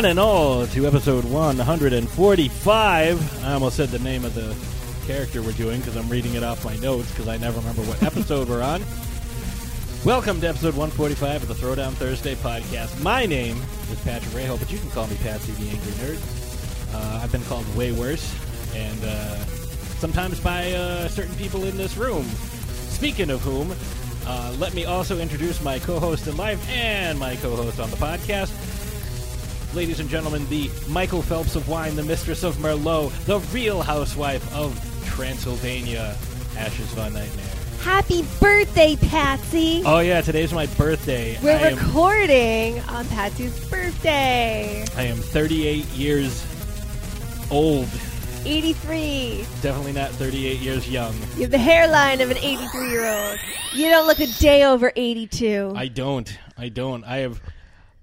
one and all to episode 145. I almost said the name of the character we're doing because I'm reading it off my notes because I never remember what episode we're on. Welcome to episode 145 of the Throwdown Thursday podcast. My name is Patrick Raho, but you can call me Patsy the Angry Nerd. Uh, I've been called way worse, and uh, sometimes by uh, certain people in this room. Speaking of whom, uh, let me also introduce my co-host in life and my co-host on the podcast. Ladies and gentlemen, the Michael Phelps of wine, the mistress of Merlot, the real housewife of Transylvania, Ashes Von Nightmare. Happy birthday, Patsy! Oh yeah, today's my birthday. We're I am, recording on Patsy's birthday. I am 38 years old. 83. Definitely not 38 years young. You have the hairline of an 83 year old. You don't look a day over 82. I don't. I don't. I have.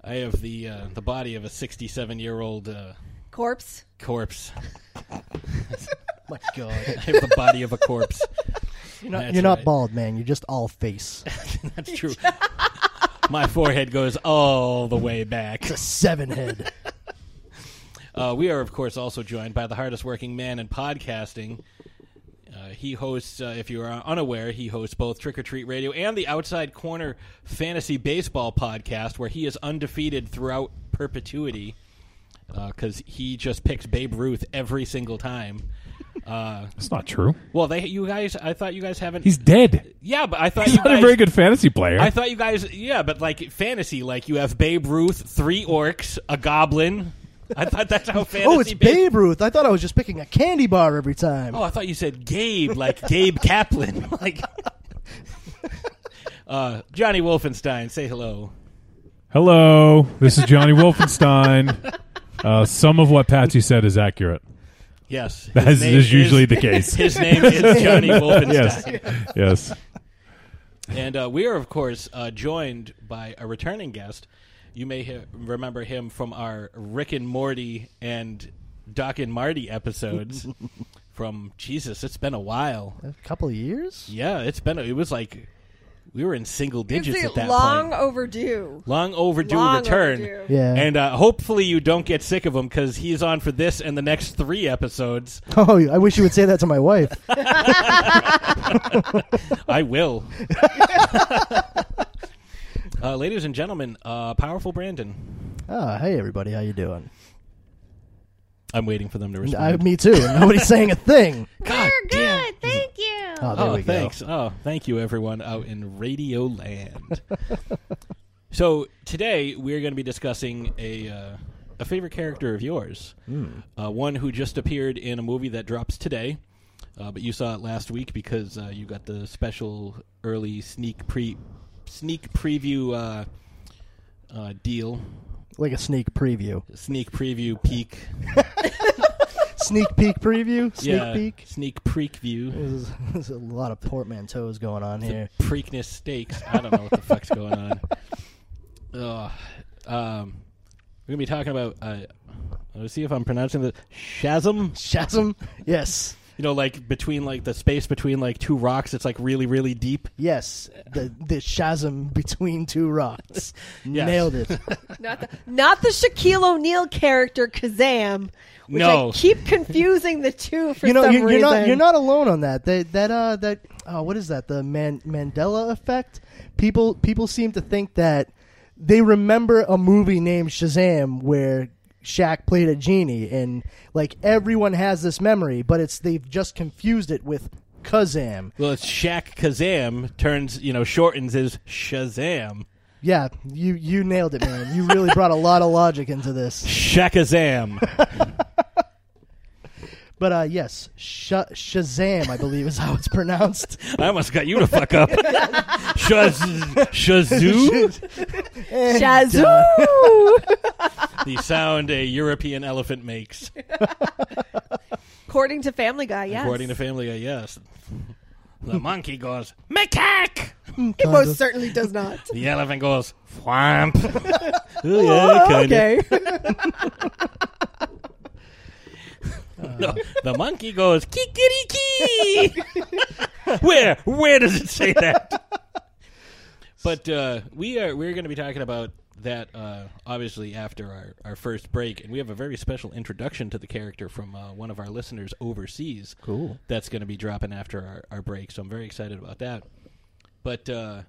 I have the uh, the body of a 67 year old uh, Corpse. corpse. My God, I have the body of a corpse. you're not, That's you're not right. bald, man. You're just all face. That's true. My forehead goes all the way back. It's a seven head. Uh, we are, of course, also joined by the hardest working man in podcasting. Uh, he hosts, uh, if you are unaware, he hosts both Trick or Treat Radio and the Outside Corner Fantasy Baseball podcast, where he is undefeated throughout perpetuity because he just picks Babe Ruth every single time. Uh, That's not true. well, they, you guys, I thought you guys haven't. He's dead. yeah, but I thought He's you not guys, a very good fantasy player. I thought you guys, yeah, but like fantasy, like you have Babe Ruth, three orcs, a goblin. I thought that's how fantasy. oh, it's Babe Ruth. I thought I was just picking a candy bar every time. Oh, I thought you said Gabe, like Gabe Kaplan, like. Uh, Johnny Wolfenstein, say hello. Hello, this is Johnny Wolfenstein. Uh, some of what Patsy said is accurate. Yes, That his is, name is usually the case. His name is Johnny Wolfenstein, yes, yes. and uh, we are, of course, uh, joined by a returning guest. You may he- remember him from our Rick and Morty and Doc and Marty episodes. from Jesus, it's been a while. a couple of years. Yeah, it's been. It was like we were in single digits at that long point. overdue. Long overdue Long return. overdue. Yeah. And uh, hopefully you don't get sick of him because he's on for this and the next three episodes. oh, I wish you would say that to my wife. I will. Uh, ladies and gentlemen, uh, powerful Brandon. Ah, hey everybody, how you doing? I'm waiting for them to I, respond. me too. Nobody's saying a thing. God We're damn. good. Thank you. Oh, there Oh, we go. thanks. Oh, thank you, everyone out in Radio Land. so today we're going to be discussing a uh, a favorite character of yours, Hmm. uh, one who just appeared in a movie that drops today, uh, but you saw it last week because uh, you got the special early sneak pre sneak preview uh, uh, deal, Like a sneak preview. sneak preview peek, Sneak peek preview. Sneak yeah, peek. sneak preek view. There's, there's a lot of portmanteaus going on here. Preakness Stakes. I don't know what the fuck's going on. Ugh. Um, we're gonna be talking about. Uh, let's see if I'm pronouncing the Shazam. Shazam. Yes. You know, like between like the space between like two rocks. It's like really, really deep. Yes. The the chasm between two rocks. Yes. Nailed it. Not the, not the Shaquille O'Neal character Kazam, which No. I keep confusing the two for you know, some you're, you're reason. not you're not alone on that. That that uh that oh, what is that? The Man- Mandela effect. People people seem to think that they remember a movie named Shazam where Shaq played a genie, and like everyone has this memory, but it's they've just confused it with Kazam. Well, it's Shaq Kazam turns you know shortens is Shazam. Yeah, you you nailed it, man. You really brought a lot of logic into this. Shakazam. But uh, yes, Sh- Shazam, I believe is how it's pronounced. I almost got you to fuck up. Shaz Shazoo. And, Shazoo! uh, the sound a European elephant makes. According to Family Guy, yes. According to Family Guy, yes. The monkey goes, macaque! it most certainly does not. The elephant goes, whomp. oh, yeah, kinda. okay. No, the monkey goes, kikiriki! where? Where does it say that? But uh, we are we're going to be talking about that uh, obviously after our, our first break, and we have a very special introduction to the character from uh, one of our listeners overseas. Cool. That's going to be dropping after our, our break, so I'm very excited about that. But uh,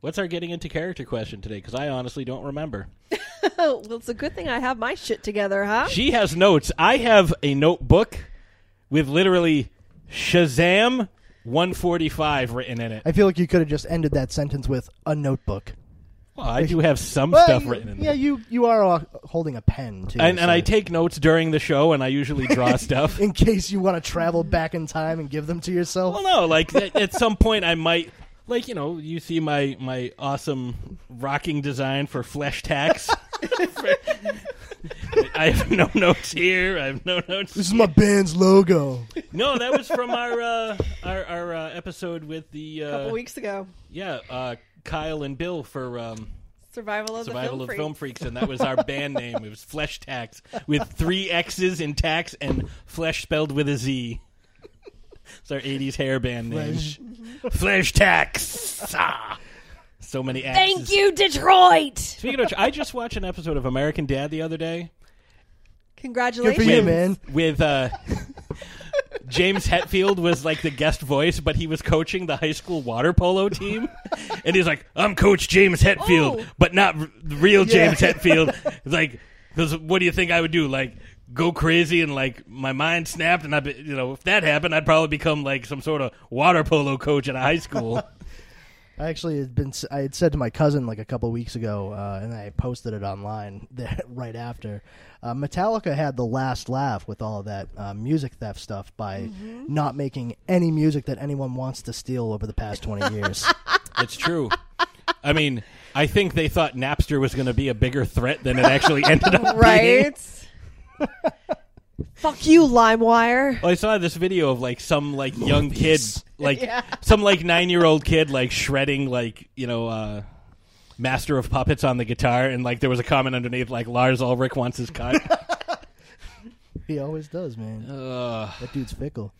what's our getting into character question today? Because I honestly don't remember. well, it's a good thing I have my shit together, huh? She has notes. I have a notebook with literally Shazam 145 written in it. I feel like you could have just ended that sentence with a notebook. Well, I do have some Well, stuff you- written in Yeah, there. you you are uh, holding a pen too. And, and so- I take notes during the show, and I usually draw stuff. in case you want to travel back in time and give them to yourself. Well, no, like at, at some point I might, like you know, you see my my awesome rocking design for Flesh Tax. I have no notes here. I have no notes. This is my band's logo. No, that was from our uh, our, our uh, episode with the a couple uh, weeks ago. yeah uh, Kyle and Bill for um, Survival of Survival the of Film, Film Freaks, and that was our band name. It was Flesh Tax with three X's in tax and flesh spelled with a Z. It's our '80s hair band name. Flesh. Flesh Tax. Ah. So many X's. Thank you, Detroit. Speaking of which, I just watched an episode of American Dad the other day Congratulations. Good for you, man. with uh, James Hetfield was like the guest voice, but he was coaching the high school water polo team, and he's like, "I'm Coach James Hetfield, Oh. but not r- the real Yeah. James Hetfield." It's like, because what do you think I would do? Like go crazy and like my mind snapped, and I, be- you know, if that happened, I'd probably become like some sort of water polo coach at a high school. I actually had been. I had said to my cousin like a couple weeks ago, uh, and I posted it online there right after. Uh, Metallica had the last laugh with all of that uh, music theft stuff by not making any music that anyone wants to steal over the past twenty years. it's true. I mean, I think they thought Napster was going to be a bigger threat than it actually ended up being. Right? Fuck you, LimeWire. Well, I saw this video of like some like young kid, like Yeah. some like nine year old kid, like shredding like you know, uh, Master of Puppets on the guitar, and like there was a comment underneath like Lars Ulrich wants his cut. he always does, man. uh, That dude's fickle.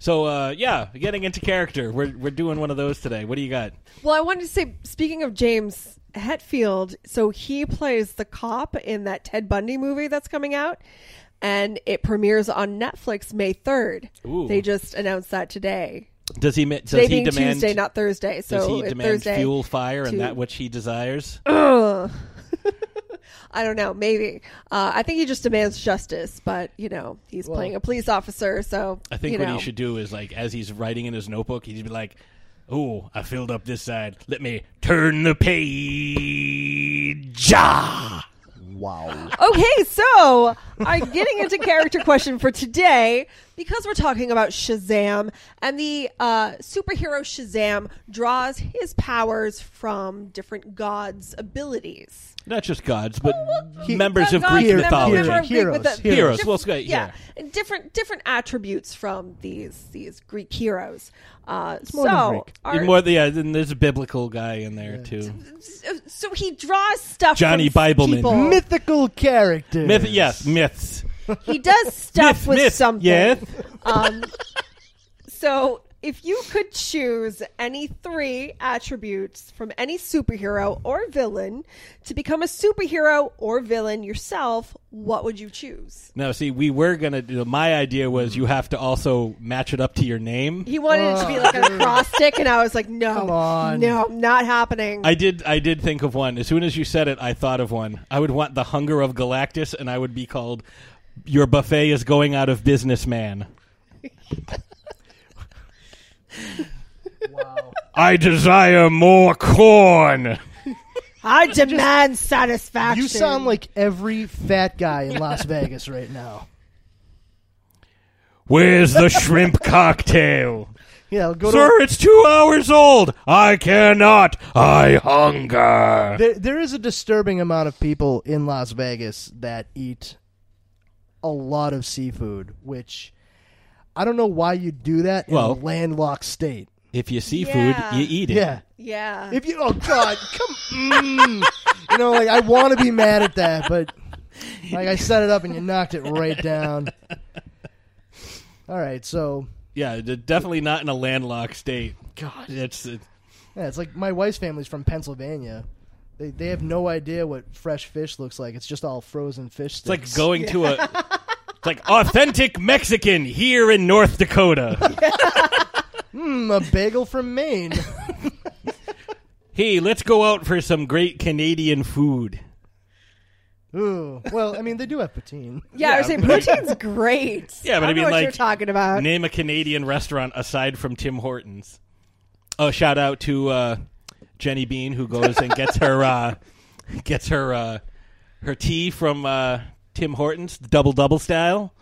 so uh, yeah, getting into character, we're we're doing one of those today. What do you got? Well, I wanted to say, speaking of James Hetfield, so he plays the cop in that Ted Bundy movie that's coming out, and it premieres on Netflix May 3rd. They just announced that today. Does he ma- does Today he being demand Tuesday, not Thursday. So does he it's demand Thursday. fuel, fire, and that which he desires? Ugh. I don't know. Maybe. Uh, I think he just demands justice, but you know he's Well- playing a police officer, so I think you what know. he should do is like as he's writing in his notebook, he'd be like, "Oh, I filled up this side. Let me turn the page." Ah! Wow. Okay, so I'm getting into character question for today because we're talking about Shazam, and the uh, superhero Shazam draws his powers from different gods' abilities. Not just gods, but He- members of gods, Greek Hero- mythology. member of Greek Heroes, heroes. Heroes, diff- well, it's- yeah. and different different attributes from these these Greek heroes. Uh, more than so, Greek. our- And more, yeah, then there's a biblical guy in there too. so he draws stuff. Johnny from Bibleman. people. Mythical characters. Myth, yes, myths. He does stuff Myth, with myth, something. yeah. Um, so if you could choose any three attributes from any superhero or villain to become a superhero or villain yourself, what would you choose? No, see, we were gonna. do My idea was you have to also match it up to your name. He wanted it to be like a cross stick, and I was like, no, Come on. no, not happening. I did. I did think of one. As soon as you said it, I thought of one. I would want the Hunger of Galactus, and I would be called "Your buffet is going out of business, man." Wow. I desire more corn. I demand satisfaction. You sound like every fat guy in Las Vegas right now. Where's the shrimp cocktail? Yeah, go to Sir, it's two hours old. I cannot. I hunger. There, there is a disturbing amount of people in Las Vegas that eat a lot of seafood, which I don't know why you do that in Well- a landlocked state. If you see Yeah. food, you eat it. Yeah. yeah. If you, oh God, come, mm, you know, like I want to be mad at that, but like I set it up and you knocked it right down. All right, so Yeah, definitely not in a landlocked state. God, It's it, yeah, it's like my wife's family's from Pennsylvania, They they have no idea what fresh fish looks like. It's just all frozen fish. It's like going to a. It's like authentic Mexican here in North Dakota. mm, a bagel from Maine. hey, let's go out for some great Canadian food. Ooh. Well, I mean, they do have poutine. Yeah, I was saying protein's great. Yeah, but I don't know mean, what like, you're talking about. Name a Canadian restaurant aside from Tim Hortons. Oh, shout out to uh, Jenny Bean who goes and gets her uh, gets her uh, her tea from uh, Tim Hortons, double double style.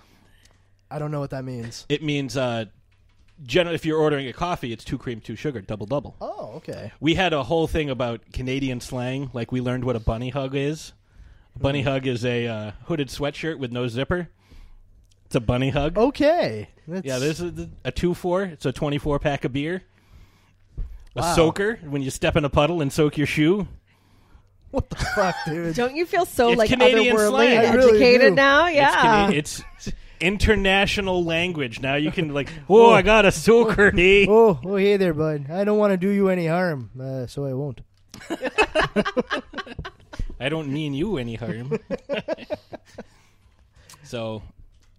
I don't know what that means. It means uh, gen- if you're ordering a coffee, it's two cream, two sugar, double double. Oh, okay. We had a whole thing about Canadian slang. Like we learned what a bunny hug is. A bunny hug is a uh, hooded sweatshirt with no zipper. It's a bunny hug. Okay. That's, Yeah, this is a two four. It's a twenty four pack of beer. A Wow. soaker when you step in a puddle and soak your shoe. What the fuck, dude? Don't you feel so It's like Canadian otherworldly slang. and I really educated do. now? It's, Yeah. Cana- it's international language. Now you can like, whoa, I got a soaker. Hey. oh, oh, hey there, bud. I don't want to do you any harm, uh, so I won't. I don't mean you any harm. so, all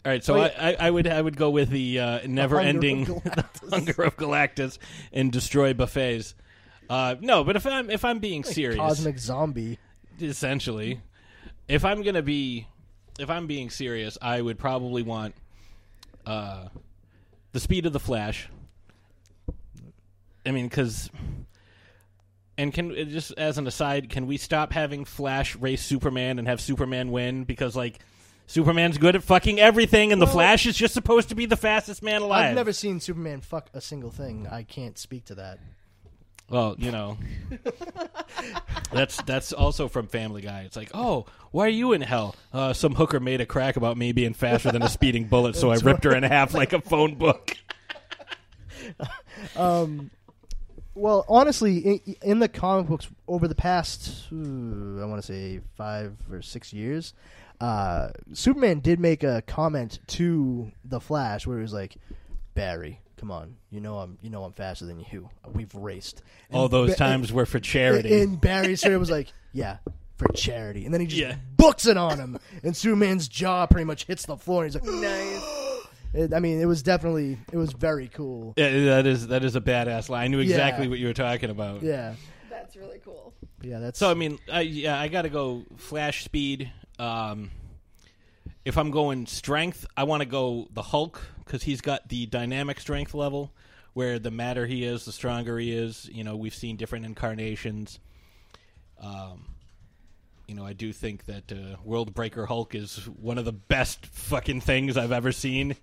right. So Oh, I, I, I would I would go with the uh, never-ending Hunger hunger of Galactus and destroy buffets. Uh, no, but if I'm if I'm being serious, Cosmic zombie. essentially, if I'm gonna be if I'm being serious, I would probably want uh, the speed of the Flash. I mean, because. And can just as an aside, can we stop having Flash race Superman and have Superman win? Because like Superman's good at fucking everything, and the Flash is just supposed to be the fastest man alive. I've never seen Superman fuck a single thing. I can't speak to that. Well, you know, that's that's also from Family Guy. It's like, oh, why are you in hell? Uh, some hooker made a crack about me being faster than a speeding bullet, so I ripped her in half like a phone book. Um, well, honestly, in, in the comic books over the past, ooh, I want to say five or six years, uh, Superman did make a comment to the Flash where he was like, "Barry, come on, you know I'm, you know I'm faster than you. We've raced." And All those Ba- times were for charity. And Barry sort of was like, "Yeah." For charity, and then he just Yeah. books it on him, and Superman's jaw pretty much hits the floor. And he's like, nice. it, "I mean, it was definitely, it was very cool." Yeah, that is that is a badass line. I knew exactly Yeah. what you were talking about. Yeah, That's really cool. yeah, that's So I mean, I, yeah, I got to go flash speed. Um, if I'm going strength, I want to go the Hulk because he's got the dynamic strength level, where the madder he is, the stronger he is. You know, we've seen different incarnations. Um, you know, I do think that uh, World Breaker Hulk is one of the best fucking things I've ever seen.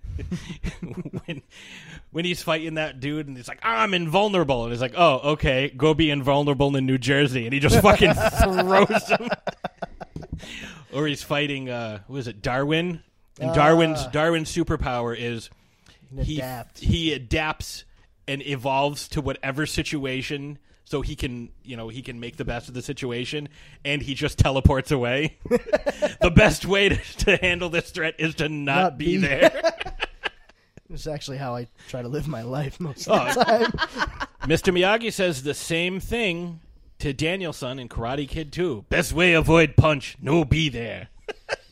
when when he's fighting that dude and he's like, "I'm invulnerable," and he's like, "Oh, okay, go be invulnerable in New Jersey," and he just fucking throws him. Or he's fighting, uh, what is it, Darwin? And Darwin's Ah. Darwin's superpower is he adapt. he adapts and evolves to whatever situation so he can you know he can make the best of the situation and he just teleports away the best way to, to handle this threat is to not, Not be, be there It's actually how I try to live my life most Oh. of the time. mr miyagi says the same thing to daniel-san in karate kid 2 best way avoid punch no be there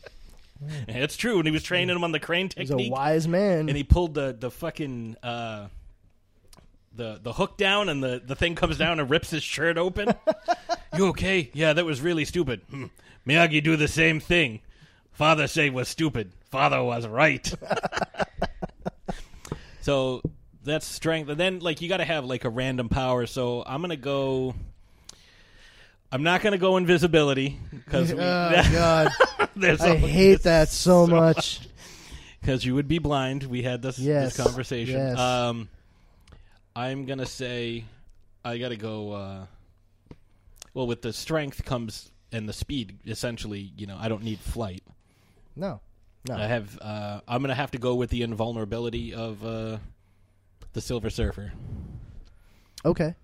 it's true when he was training him on the crane technique, He's a wise man. and he pulled the the fucking uh the the hook down and the the thing comes down and rips his shirt open. you okay? Yeah, that was really stupid. Hmm. Miyagi do the same thing. Father say was stupid. Father was right. so that's strength, and then like you got to have like a random power. So I'm gonna go. I'm not gonna go invisibility because oh God, I hate that so much. because you would be blind. We had this Yes, this conversation. yes. Um, I'm gonna say I gotta go. Uh, well, with the strength comes and the speed. Essentially, you know, I don't need flight. No, no. I have. Uh, I'm gonna have to go with the invulnerability of uh, the Silver Surfer. okay,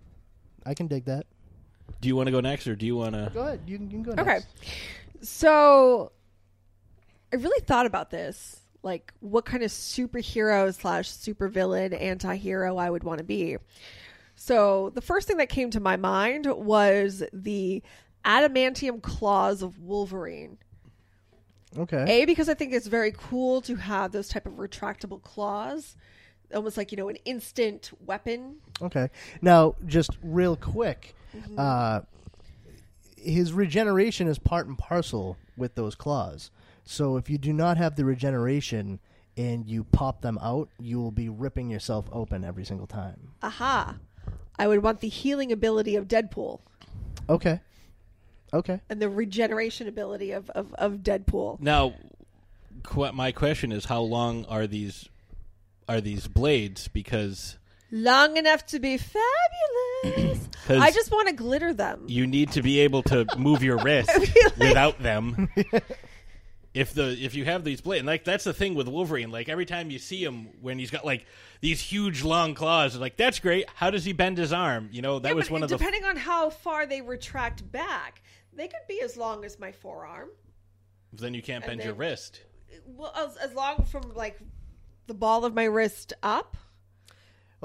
I can dig that. Do you want to go next, or do you want to? Go ahead. You can, you can go. Next. Okay. So I really thought about this. Like what kind of superhero slash supervillain anti-hero I would want to be. So the first thing that came to my mind was the adamantium claws of Wolverine. Okay. A because I think it's very cool to have those type of retractable claws, almost like you know an instant weapon. Okay. Now, just real quick, Mm-hmm. uh, his regeneration is part and parcel with those claws. So if you do not have the regeneration and you pop them out, you will be ripping yourself open every single time. Aha! I would want the healing ability of Deadpool Okay. Okay. and the regeneration ability of of, of Deadpool. Now, qu- my question is, how long are these are these blades? Because Long enough to be fabulous. I just want to glitter them. you need to be able to move your wrist like- without them. if the if you have these blades, like that's the thing with Wolverine. Like every time you see him, when he's got like these huge long claws, like that's great. How does he bend his arm? You know, that Yeah, was but one of the. depending on how far they retract back, they could be as long as my forearm. then you can't and bend your wrist. Well, as, as long from like the ball of my wrist up.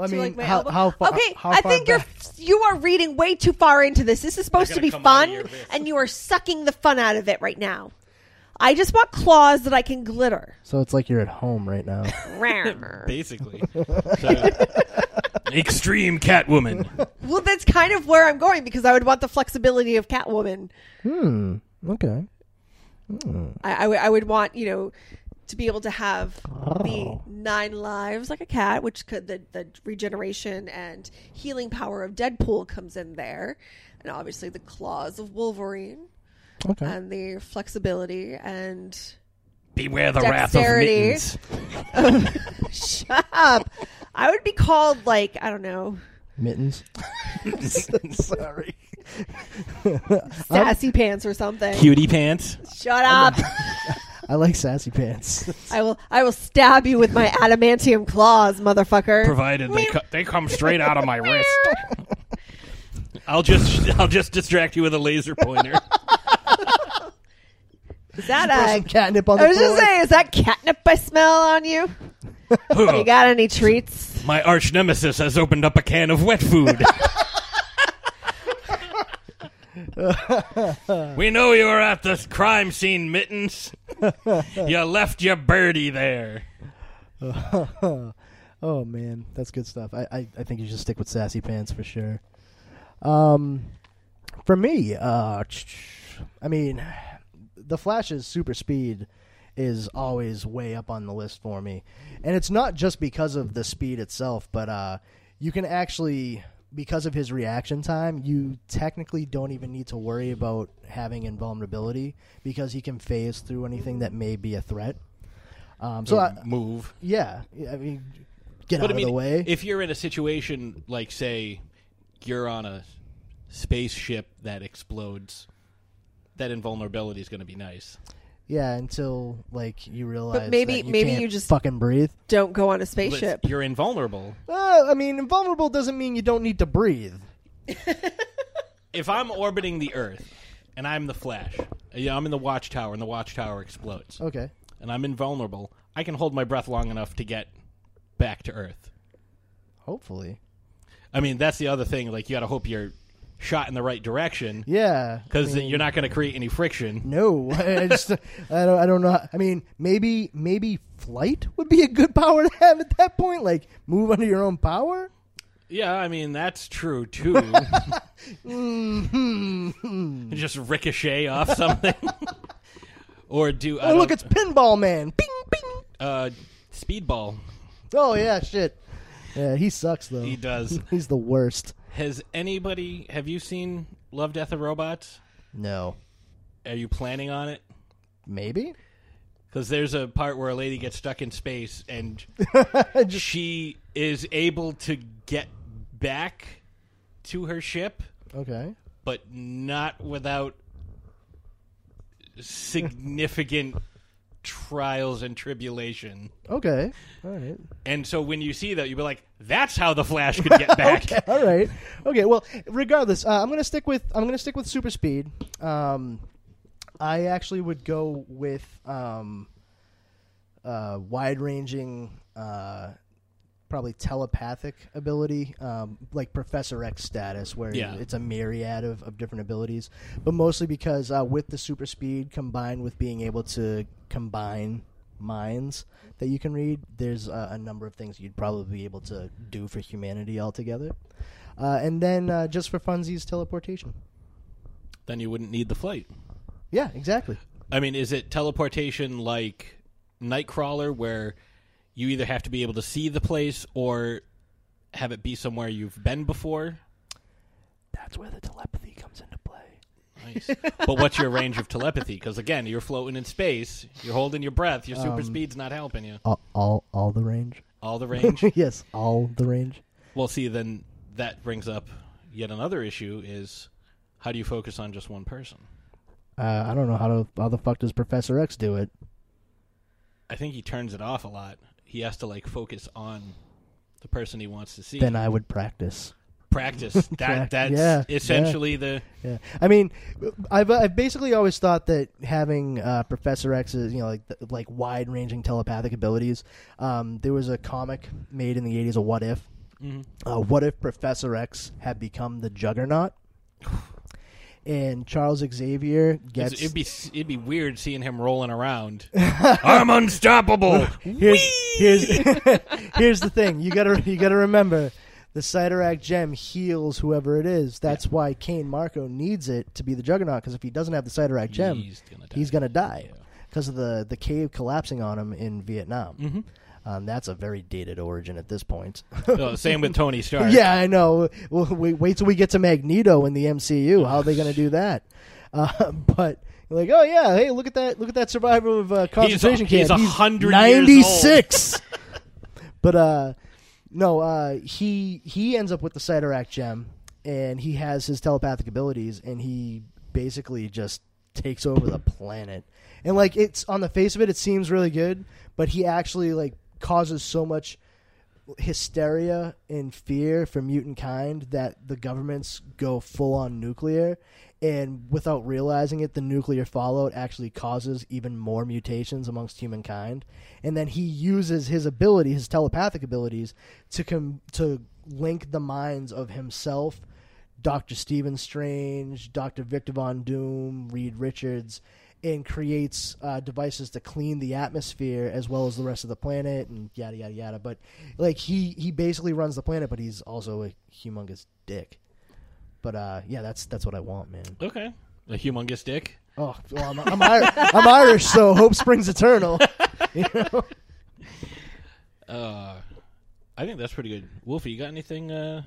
Well, I to, mean, like, my how, how far? Okay, how I far think you're back? you are reading way too far into this. This is supposed to be come out of fun, and you are sucking the fun out of it right now. I just want claws that I can glitter. So it's like you're at home right now. Basically, So, extreme Catwoman. well, that's kind of where I'm going because I would want the flexibility of Catwoman. hmm. Okay. I, I would- I would want you know to be able to have the Oh. nine lives like a cat, which could the the regeneration and healing power of Deadpool comes in there, and obviously the claws of Wolverine Okay. and the flexibility and Beware the Dexterity. wrath of mittens. shut up. I would be called like I don't know Mittens. Sorry. sassy pants or something. Cutie pants. Shut up. I like sassy pants. I will I will stab you with my adamantium claws, motherfucker. Provided they co- they come straight out of my wrist. I'll just I'll just distract you with a laser pointer. Is that Throw some a catnip on the I was floor. just saying, is that catnip I smell on you? Have you got any treats? My arch nemesis has opened up a can of wet food. we know you were at the crime scene, Mittens. You left your birdie there. oh man, that's good stuff. I, I, I think you should stick with sassy pants for sure. Um, for me, uh, I mean, the Flash's super speed is always way up on the list for me, and it's not just because of the speed itself, but uh, you can actually because of his reaction time, you technically don't even need to worry about having invulnerability because he can phase through anything that may be a threat. Um, so I, move. yeah, I mean, get But out I mean, of the way. if you're in a situation like, say, you're on a spaceship that explodes, that invulnerability is going to be nice. Yeah, until like you realize. But maybe- that you maybe can't you just- fucking breathe. Don't go on a But spaceship. You're invulnerable. Uh, I mean, invulnerable doesn't mean you don't need to breathe. if I'm orbiting the Earth and I'm the Flash, you know, I'm in the Watchtower and the Watchtower explodes, Okay. and I'm invulnerable, I can hold my breath long enough to get back to Earth. Hopefully. I mean, that's the other thing. Like, you got to hope you're shot in the right direction Yeah. because I mean, you're not going to create any friction. No, I just I don't I don't know. I mean, maybe maybe flight would be a good power to have at that point. Like move under your own power. Yeah, I mean that's true too. Mm-hmm. Just ricochet off something, or do I Oh, look, it's Pinball Man. Bing, bing. uh, speedball. Oh yeah, shit. Yeah, he sucks though. He does. He's the worst. Has anybody? Have you seen Love, Death, and Robots? No, Are you planning on it? maybe. Because there's a part where a lady gets stuck in space and she is able to get back to her ship, Okay. but not without significant trials and tribulation. Okay. All right. And so when you see that, you'll be like, "That's how the Flash could get back." okay, all right. Okay, well, regardless, uh, I'm gonna stick with I'm gonna stick with super speed. Um, I actually would go with um, uh, wide ranging uh, probably telepathic ability, um, like Professor X status, where Yeah. it's a myriad of, of different abilities. But mostly because uh, with the super speed combined with being able to combine minds that you can read, there's uh, a number of things you'd probably be able to do for humanity altogether. Uh, and then uh, just for funsies, teleportation. Then you wouldn't need the flight. Yeah, exactly. I mean, is it teleportation like Nightcrawler, where you either have to be able to see the place or have it be somewhere you've been before? That's where the telepathy comes into play. Nice. but what's your range of telepathy? Because again, you're floating in space, you're holding your breath, your super Um, speed's not helping you. All, all, all the range. All the range. yes, all the range. well, see, then that brings up yet another issue: is how do you focus on just one person? Uh, I don't know how to how the fuck does Professor X do it? I think he turns it off a lot. He has to like focus on the person he wants to see. Then I would practice. Practice. That Prac- that's yeah, essentially the Yeah, I mean, I've I've basically always thought that having uh, Professor X's you know like like wide ranging telepathic abilities. Um, there was a comic made in the '80s, a What If. Mhm. Uh, what if Professor X had become the Juggernaut? And Charles Xavier gets it'd be it'd be weird seeing him rolling around. I'm unstoppable. here's here's here's the thing. You gotta you gotta remember the Cyttorak gem heals whoever it is. That's why Cain Marko needs it to be the Juggernaut. Because if he doesn't have the Cyttorak gem, He's gonna die. he's gonna die Yeah. because of the the cave collapsing on him in Vietnam. Mhm. Um, that's a very dated origin at this point. So, same with Tony Stark. yeah, I know. Well, wait, wait till we get to Magneto in the MCU. How are they going to do that? Uh, but like, oh yeah, hey, look at that! Look at that survivor of uh, concentration he's camp. a hundred years ninety six. but uh, no, uh, he he ends up with the Cyttorak gem, and he has his telepathic abilities, and he basically just takes over the planet. And like it's on the face of it, it seems really good, but he actually like causes so much hysteria and fear for mutant kind that the governments go full on nuclear and without realizing it the nuclear fallout actually causes even more mutations amongst humankind and then he uses his ability his telepathic abilities to com- to link the minds of himself Dr. Stephen Strange, Dr. Victor Von Doom, Reed Richards, and creates uh, devices to clean the atmosphere as well as the rest of the planet and yada yada yada. But like he he basically runs the planet, but he's also a humongous dick. But uh, yeah, that's that's what I want, man. Okay. A humongous dick. Oh, well, I'm, I'm, Ir- I'm Irish, so hope springs eternal. You know? Uh, I think that's pretty good. Wolfie, you got anything uh,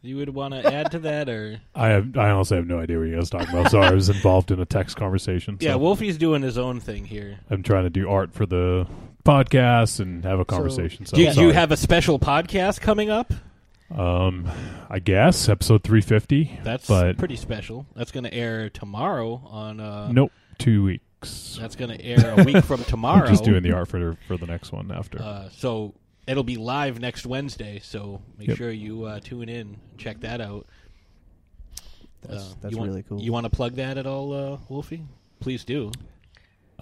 you would want to add to that, or I have. I honestly have no idea what you guys are talking about. Sorry, I was involved in a text conversation. So yeah, Wolfie's doing his own thing here. I'm trying to do art for the podcast and have a conversation. So, Do you, you have a special podcast coming up? Um, I guess episode 350. That's but pretty special. That's going to air tomorrow on. Uh, nope, two weeks. That's going to air a week from tomorrow. Just doing the art for for the next one after. Uh, so it'll be live next Wednesday. So make Yep. sure you uh, tune in, check that out. That's, Uh, that's want- really cool. You want to plug that at all, uh, Wolfie? Please do.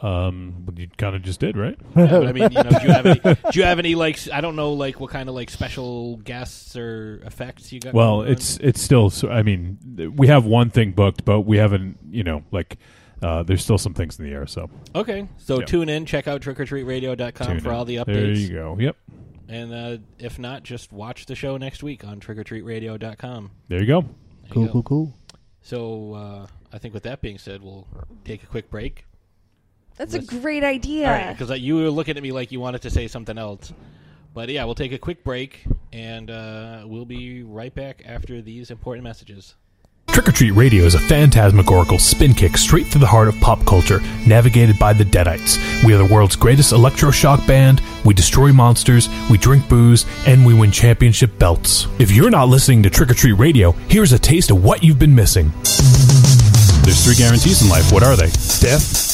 Um, you kind of just did, right? Yeah, but I mean, you know, do you have any? Do you have any like? s- I don't know, like what kind of like special guests or effects you got? Well, going on? it's it's still. So, I mean, th- we have one thing booked, but we haven't. You know, like uh, there's still some things in the air. So okay. So Yeah. tune in, check out trickortreatradio.com tune for in. all the updates. There you go. Yep. And uh, if not, just watch the show next week on trickortreatradio.com. There you go. There you cool, go. cool, cool. So uh, I think with that being said, we'll take a quick break. That's a Let's- great idea. All right, because you were looking at me like you wanted to say something else. But yeah, we'll take a quick break, and uh, we'll be right back after these important messages. Trick or Treat Radio is a phantasmagorical spin kick straight through the heart of pop culture, navigated by the Deadites. We are the world's greatest electroshock band, we destroy monsters, we drink booze, and we win championship belts. If you're not listening to Trick or Treat Radio, here's a taste of what you've been missing. There's three guarantees in life. What are they? Death,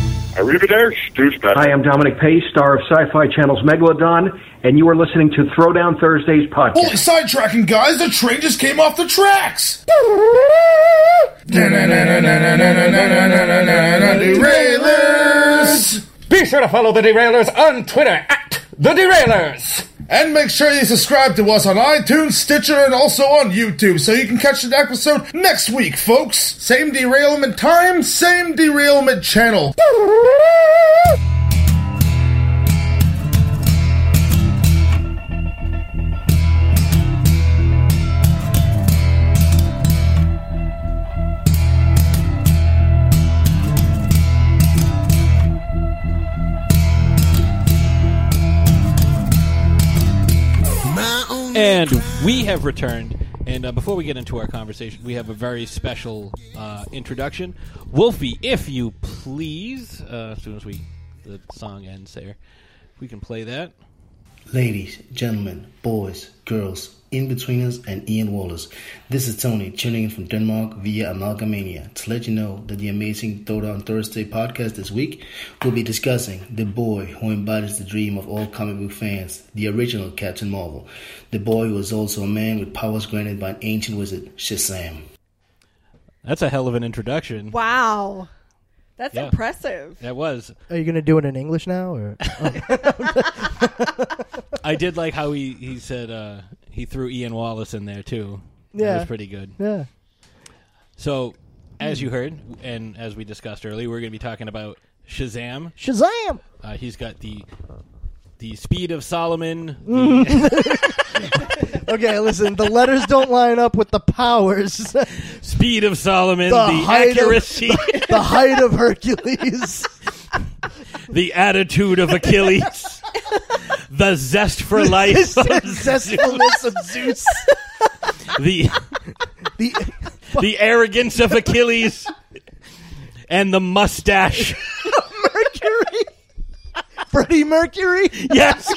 Arrivederci, douchebag. Hi, I'm Dominic Pace, star of Sci Fi Channel's Megalodon, and you are listening to Throwdown Thursdays podcast. Holy sidetracking, guys! The train just came off the tracks! Derailers! Be sure to follow the Derailers on Twitter at the Derailers. And make sure you subscribe to us on iTunes, Stitcher, and also on YouTube so you can catch the episode next week, folks. Same derailment time, same derailment channel. And we have returned. And uh, before we get into our conversation, we have a very special uh, introduction. Wolfie, if you please, uh, as soon as we the song ends there, we can play that. Ladies, gentlemen, boys, girls, in-betweeners, and Ian Wallace. This is Tony, tuning in from Denmark via Amalgamania to let you know that the amazing Throwdown Thursday podcast this week will be discussing the boy who embodies the dream of all comic book fans, the original Captain Marvel. The boy who was also a man with powers granted by an ancient wizard, Shazam. That's a hell of an introduction. Wow. That's Yeah. impressive. That was. Are you going to do it in English now, or I did like how he, he said uh, he threw Ian Wallace in there, too. That Yeah. was pretty good. yeah? So, as you heard, and as we discussed earlier, we're going to be talking about Shazam. Shazam! Uh, he's got the the speed of Solomon. the Okay, listen. The letters don't line up with the powers. speed of Solomon, The the, height of- accuracy, the height of Hercules. the attitude of Achilles, the zest for life, the of zestfulness of Zeus. the The the arrogance of Achilles, and the mustache. Mercury. Freddie Mercury. Yes.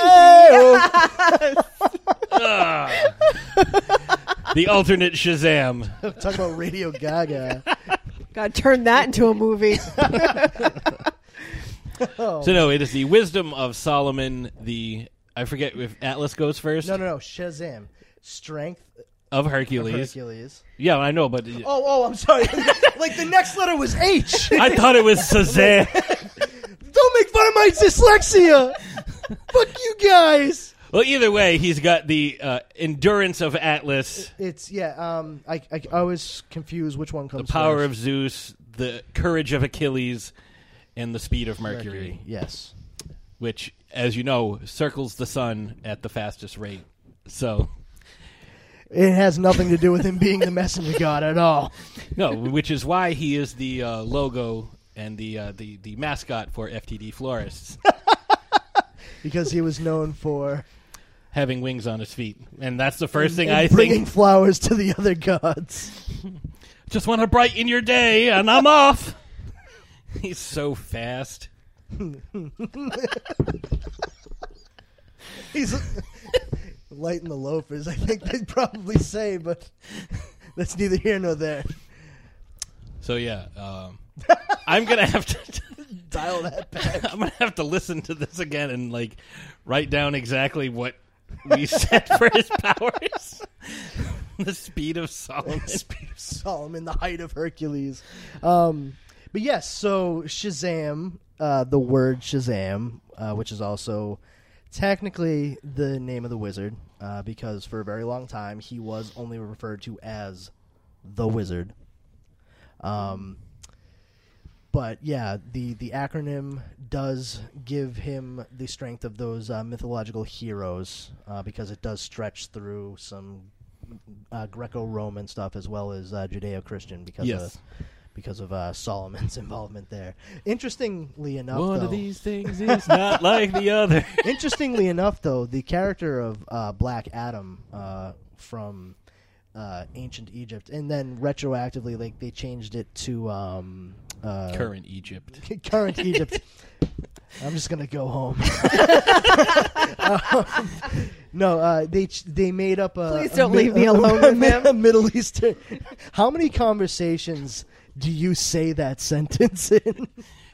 Oh. the alternate Shazam. Talk about Radio Gaga. Gotta turn that into a movie. Oh. So no, it is the wisdom of Solomon. The I forget if Atlas goes first. No, no, no. Shazam. Strength Of of Hercules. Hercules. Yeah, I know, but Oh, oh, I'm sorry. like the next letter was H. I thought it was Shazam. Don't make fun of my dyslexia. Fuck you guys. well, either way, he's got the uh, endurance of Atlas, It's yeah. Um, I I, I was confused which one comes. the power first. of Zeus, the courage of Achilles, and the speed of Mercury, Yes. which, as you know, circles the sun at the fastest rate. So, It has nothing to do with him being the messenger god at all. no, which is why he is the uh, logo and the uh, the the mascot for FTD Florists, Because he was known for having wings on his feet, and that's the first thing and I bringing think. flowers to the other gods. Just want to brighten your day, and I'm off. He's so fast. He's light in the loafers. I think they'd probably say, but that's neither here nor there. So yeah, um, I'm gonna have to Dial that back. I'm gonna have to listen to this again and like write down exactly what we said for his powers. the speed of Solomon. the Speed of Solomon, the height of Hercules. Um, but yes, so Shazam, uh, the word Shazam, uh, which is also technically the name of the wizard, uh, because for a very long time he was only referred to as the wizard. Um, but yeah, the the acronym does give him the strength of those uh, mythological heroes uh, because it does stretch through some uh, Greco-Roman stuff as well as uh, Judeo-Christian because Yes. of because of uh, Solomon's involvement there. Interestingly enough, One though, of these things is not like the other. Interestingly enough, though, the character of uh, Black Adam uh, from uh, ancient Egypt, and then retroactively, like they changed it to um, uh, Current Egypt. current Egypt. I'm just gonna go home. Um, no, uh, they ch- they made up a. Please don't mi- leave me alone a with mi- him. a Middle Eastern. How many conversations do you say that sentence in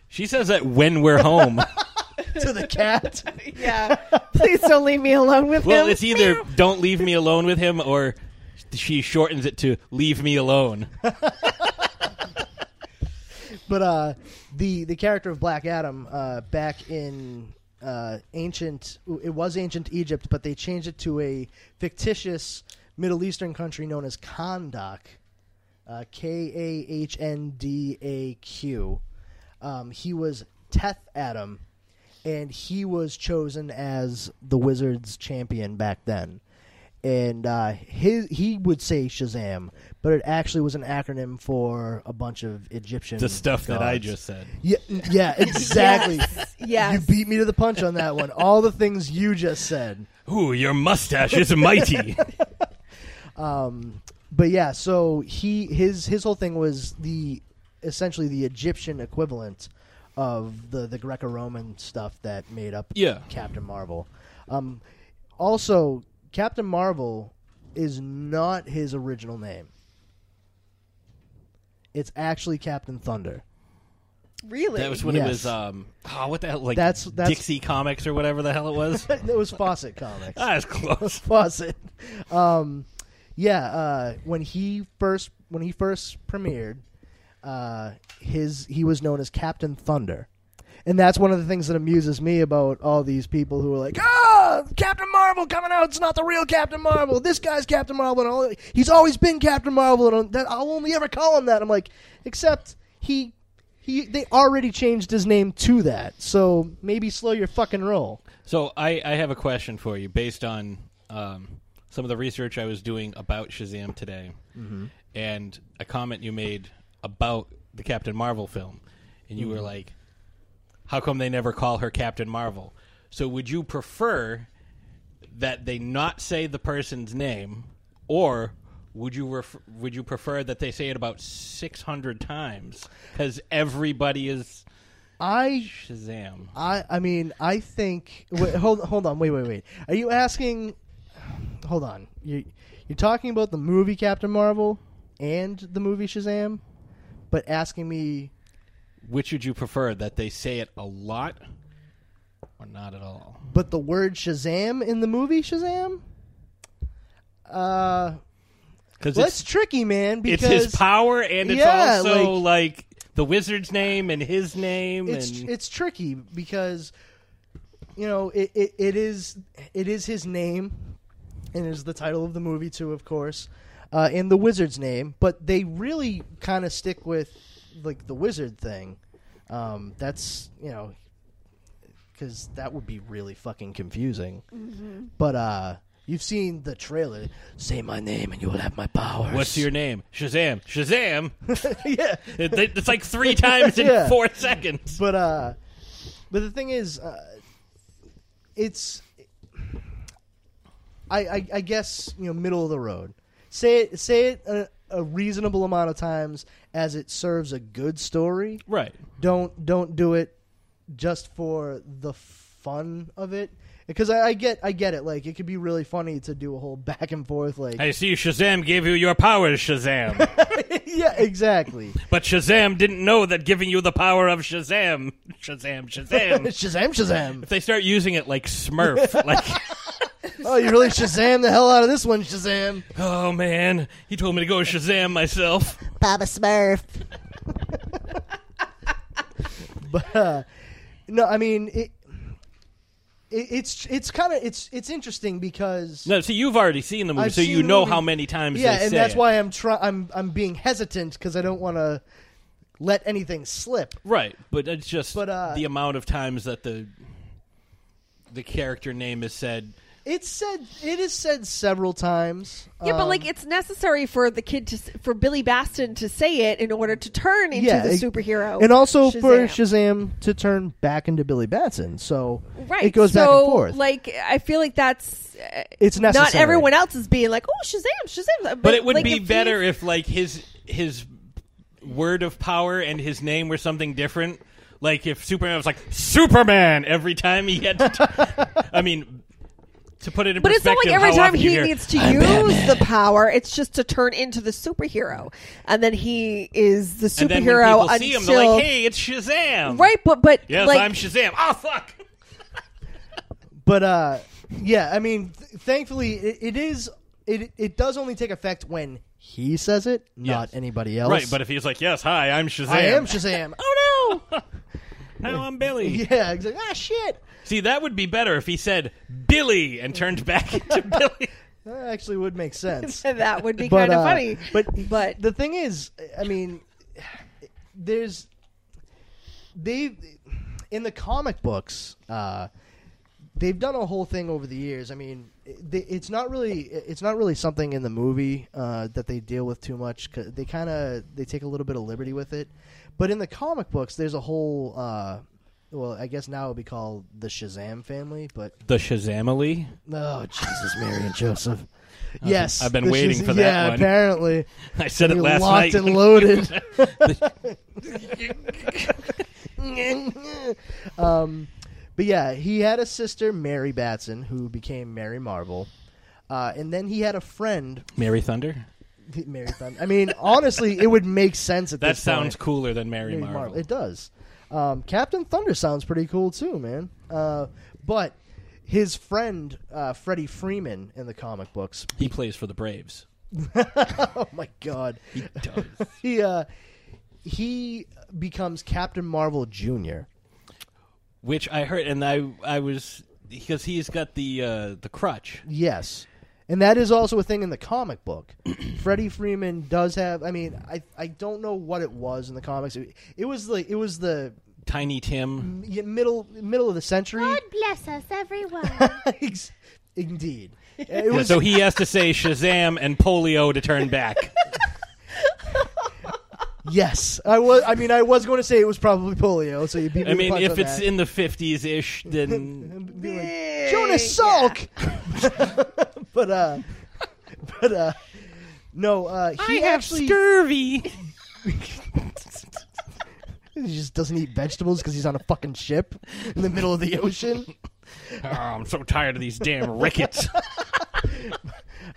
She says that when we're home. to the cat? yeah. Please don't leave me alone with him. well, him. it's either don't leave me alone with him or she shortens it to leave me alone. But uh, the the character of Black Adam uh, back in uh, ancient it was ancient Egypt, but they changed it to a fictitious Middle Eastern country known as Kahndaq, uh, K A H N D A Q. Um, he was Teth Adam, and he was chosen as the Wizards champion back then. And uh, his he would say Shazam, but it actually was an acronym for a bunch of Egyptian The stuff that I just said. Yeah, yeah, exactly. Yes, yes. You beat me to the punch on that one. All the things you just said. Ooh, your mustache is mighty. Um, but yeah, so he his his whole thing was the essentially the Egyptian equivalent of the the Greco-Roman stuff that made up Yeah. Captain Marvel. Um, also, Captain Marvel is not his original name. It's actually Captain Thunder. really? That was when Yes. it was um oh, what the hell like That's- that's- Dixie Comics or whatever the hell it was. it was Fawcett Comics. it's close. Fawcett. Um, yeah, uh, when he first when he first premiered, uh, his he was known as Captain Thunder, and that's one of the things that amuses me about all these people who are like, "Ah, Captain Marvel coming out. It's not the real Captain Marvel. This guy's Captain Marvel, and all, he's always been Captain Marvel, and I'll only ever call him that." I'm like, except he. He, they already changed his name to that, so maybe slow your fucking roll. So I, I have a question for you based on um, some of the research I was doing about Shazam today, Mhm. and a comment you made about the Captain Marvel film, and you were Mhm. like, "How come they never call her Captain Marvel?" So would you prefer that they not say the person's name, or would you ref- would you prefer that they say it about six hundred times because everybody is I Shazam? I I mean I think wait, hold hold on wait wait wait are you asking hold on you you're talking about the movie Captain Marvel and the movie Shazam but asking me Which would you prefer? That they say it a lot or not at all? but the word Shazam in the movie Shazam uh Because well, it's, it's tricky man because it's his power and it's Yeah, also like- like, the wizard's name and his name. it's and it's tricky because you know it, it, it is it is his name and is the title of the movie too of course uh, and the wizard's name but they really kind of stick with like the wizard thing um, that's you know because that would be really fucking confusing Mhm. but uh you've seen the trailer say my name and you will have my powers What's your name? Shazam! Shazam! yeah, It- it- it's like three times in Yeah. four seconds. But uh, but the thing is, uh, it's I, I I guess you know middle of the road. Say it say it a, a reasonable amount of times as it serves a good story. Right. Don't don't do it just for the fun of it. Because I, I get I get it. Like it could be really funny to do a whole back and forth. Like I see Shazam gave you your powers, Shazam. yeah, exactly. but Shazam didn't know that giving you the power of Shazam, Shazam, Shazam, Shazam, Shazam. If they start using it like Smurf, like, oh, you really Shazam the hell out of this one, Shazam. oh man, he told me to go Shazam myself. Papa Smurf. but uh, no, I mean it. it it's it's kind of it's it's interesting because No, see, you've already seen the movie, I've so seen you the know movie. how many times. Yeah, they and say that's it. why I'm try I'm I'm being hesitant because I don't want to let anything slip. Right, but it's just But, uh, the amount of times that the the character name is said. It's said it is said several times. Yeah, but Um, like it's necessary for the kid to for Billy Batson to say it in order to turn into yeah, the it- superhero, and also for Shazam. Shazam to turn back into Billy Batson. So Right. it goes so, back and forth. Like I feel like that's uh, It's Not necessary. everyone else is being like, "Oh, Shazam, Shazam." But, But it would like, be if better if like his his word of power and his name were something different. Like if Superman was like Superman every time he had. to t- I mean, to put it in But it's not like every time he hear, needs to "I'm use Batman." the power, it's just to turn into the superhero, and then he is the And then when superhero people see him, until they're like, "Hey, it's Shazam!" right. But but Yes, like, I'm Shazam. Oh fuck! But uh, yeah, I mean, th- thankfully, it, it is. It it does only take effect when he says it, not anybody else. Right, but if he's like, "Yes, hi, I'm Shazam," I am Shazam. oh no! now I'm Billy. yeah, exactly. Ah, shit. See, that would be better if he said Billy and turned back into Billy. That actually would make sense. that would be kind of uh, funny. But but the thing is, I mean, there's they in the comic books. Uh, they've done a whole thing over the years. I mean, they, it's not really it's not really something in the movie uh, that they deal with too much. 'cause they kind of they take a little bit of liberty with it, but in the comic books, there's a whole. Uh, well, I guess now it would be called the Shazam family, but The Shazamily. oh Jesus, Mary and Joseph. Yes, I've been the waiting for that Yeah, one. apparently. I said it They last locked night. and loaded. um, but yeah, he had a sister, Mary Batson, who became Mary Marvel, uh, and then he had a friend, Mary Thunder. Mary Thunder. I mean, honestly, it would make sense at That this sounds cooler than Mary, Marvel. It does. Um, Captain Thunder sounds pretty cool too, man. Uh, but his friend uh, Freddie Freeman in the comic books, He plays for the Braves. oh my god, He does. he uh, he becomes Captain Marvel Junior. Which I heard, and I I was because he's got the uh, the crutch. Yes. And that is also a thing in the comic book. Freddie Freeman does have I mean, I I don't know what it was in the comics. It, it was like it was the Tiny Tim. yeah, middle middle of the century. God bless us, everyone. Indeed. It Yeah, was so he has to say Shazam and polio to turn back. Yes. I was I mean I was going to say it was probably polio, so you beat me I mean, if it's that. in the fifties ish, then Be like, Jonas Salk. But uh but uh no, uh he I have actually scurvy. he just doesn't eat vegetables because he's on a fucking ship in the middle of the ocean. Oh, I'm so tired of these damn rickets.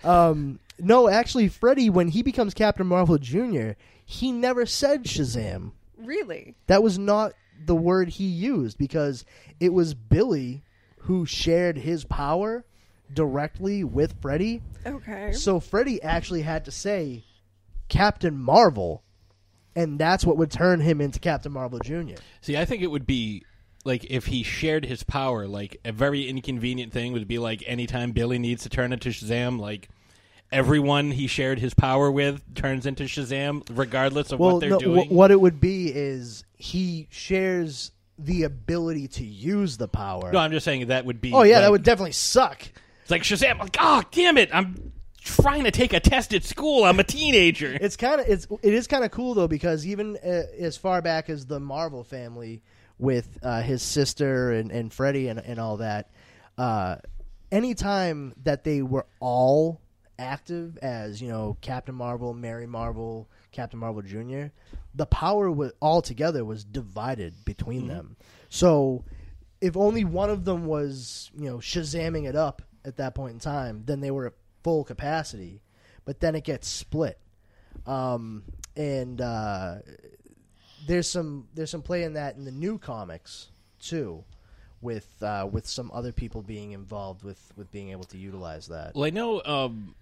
Um, no, actually, Freddy, when he becomes Captain Marvel Jr., he never said Shazam. really, That was not the word he used because it was Billy who shared his power directly with Freddy. okay. So Freddy actually had to say Captain Marvel, and that's what would turn him into Captain Marvel Jr. See, I think it would be like if he shared his power. Like a very inconvenient thing would be like anytime Billy needs to turn into Shazam, like everyone he shared his power with turns into Shazam, regardless of well, what they're no, doing. wh- what it would be is he shares the ability to use the power. no, I'm just saying that would be. oh yeah, like- that would definitely suck. It's like Shazam. Like, oh, damn it! I'm trying to take a test at school. I'm a teenager. It's kind of it's it is kind of cool though because even uh, as far back as the Marvel family with uh, his sister and and Freddy and and all that, uh, anytime that they were all active as you know Captain Marvel, Mary Marvel, Captain Marvel Junior, the power was all together was divided between them. So if only one of them was you know shazamming it up at that point in time, then they were at full capacity. But then it gets split, um, and uh, there's some there's some play in that in the new comics too, with uh, with some other people being involved with with being able to utilize that. Well, I know um,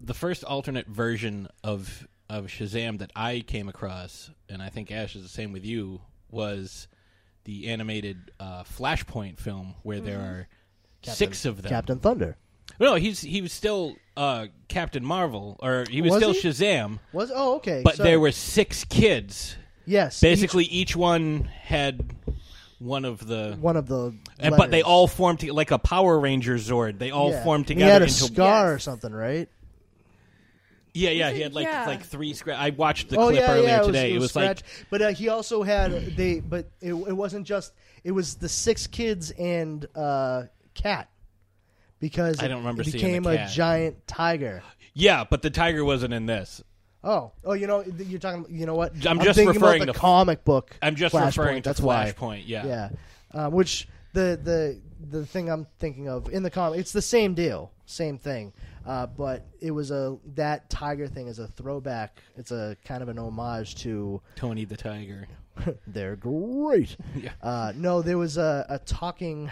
the first alternate version of of Shazam that I came across, and I think Ash is the same with you, was the animated uh, Flashpoint film where there Mm-hmm. are Captain- six of them. Captain Thunder. No, he's he was still uh, Captain Marvel, or he was, Was still he? Shazam. Was oh okay, But sorry. there were six kids. Yes, Basically, each, one had one of the one of the and, but they letters. all formed to, like a Power Ranger Zord. They all Yeah. formed He together had a into scar or something, right? Yeah, yeah. He had like Yeah. like three scratch. I watched the oh clip yeah, earlier yeah, it was, today. It was, like scratch. but uh, he also had they, but it, it wasn't just. It was the six kids and uh, cat because I don't remember it seeing became the a cat. giant tiger. yeah, but the tiger wasn't in this. Oh, oh, you know, you're talking. You know what? I'm just thinking referring about the to- comic book. I'm just Flashpoint, referring to That's why. Flashpoint, yeah. yeah. Um, which the the the thing I'm thinking of in the comic, it's the same deal, same thing. Uh, but it was a that tiger thing is a throwback. It's a kind of an homage to Tony the Tiger. They're great. Yeah. Uh, no, there was a, a talking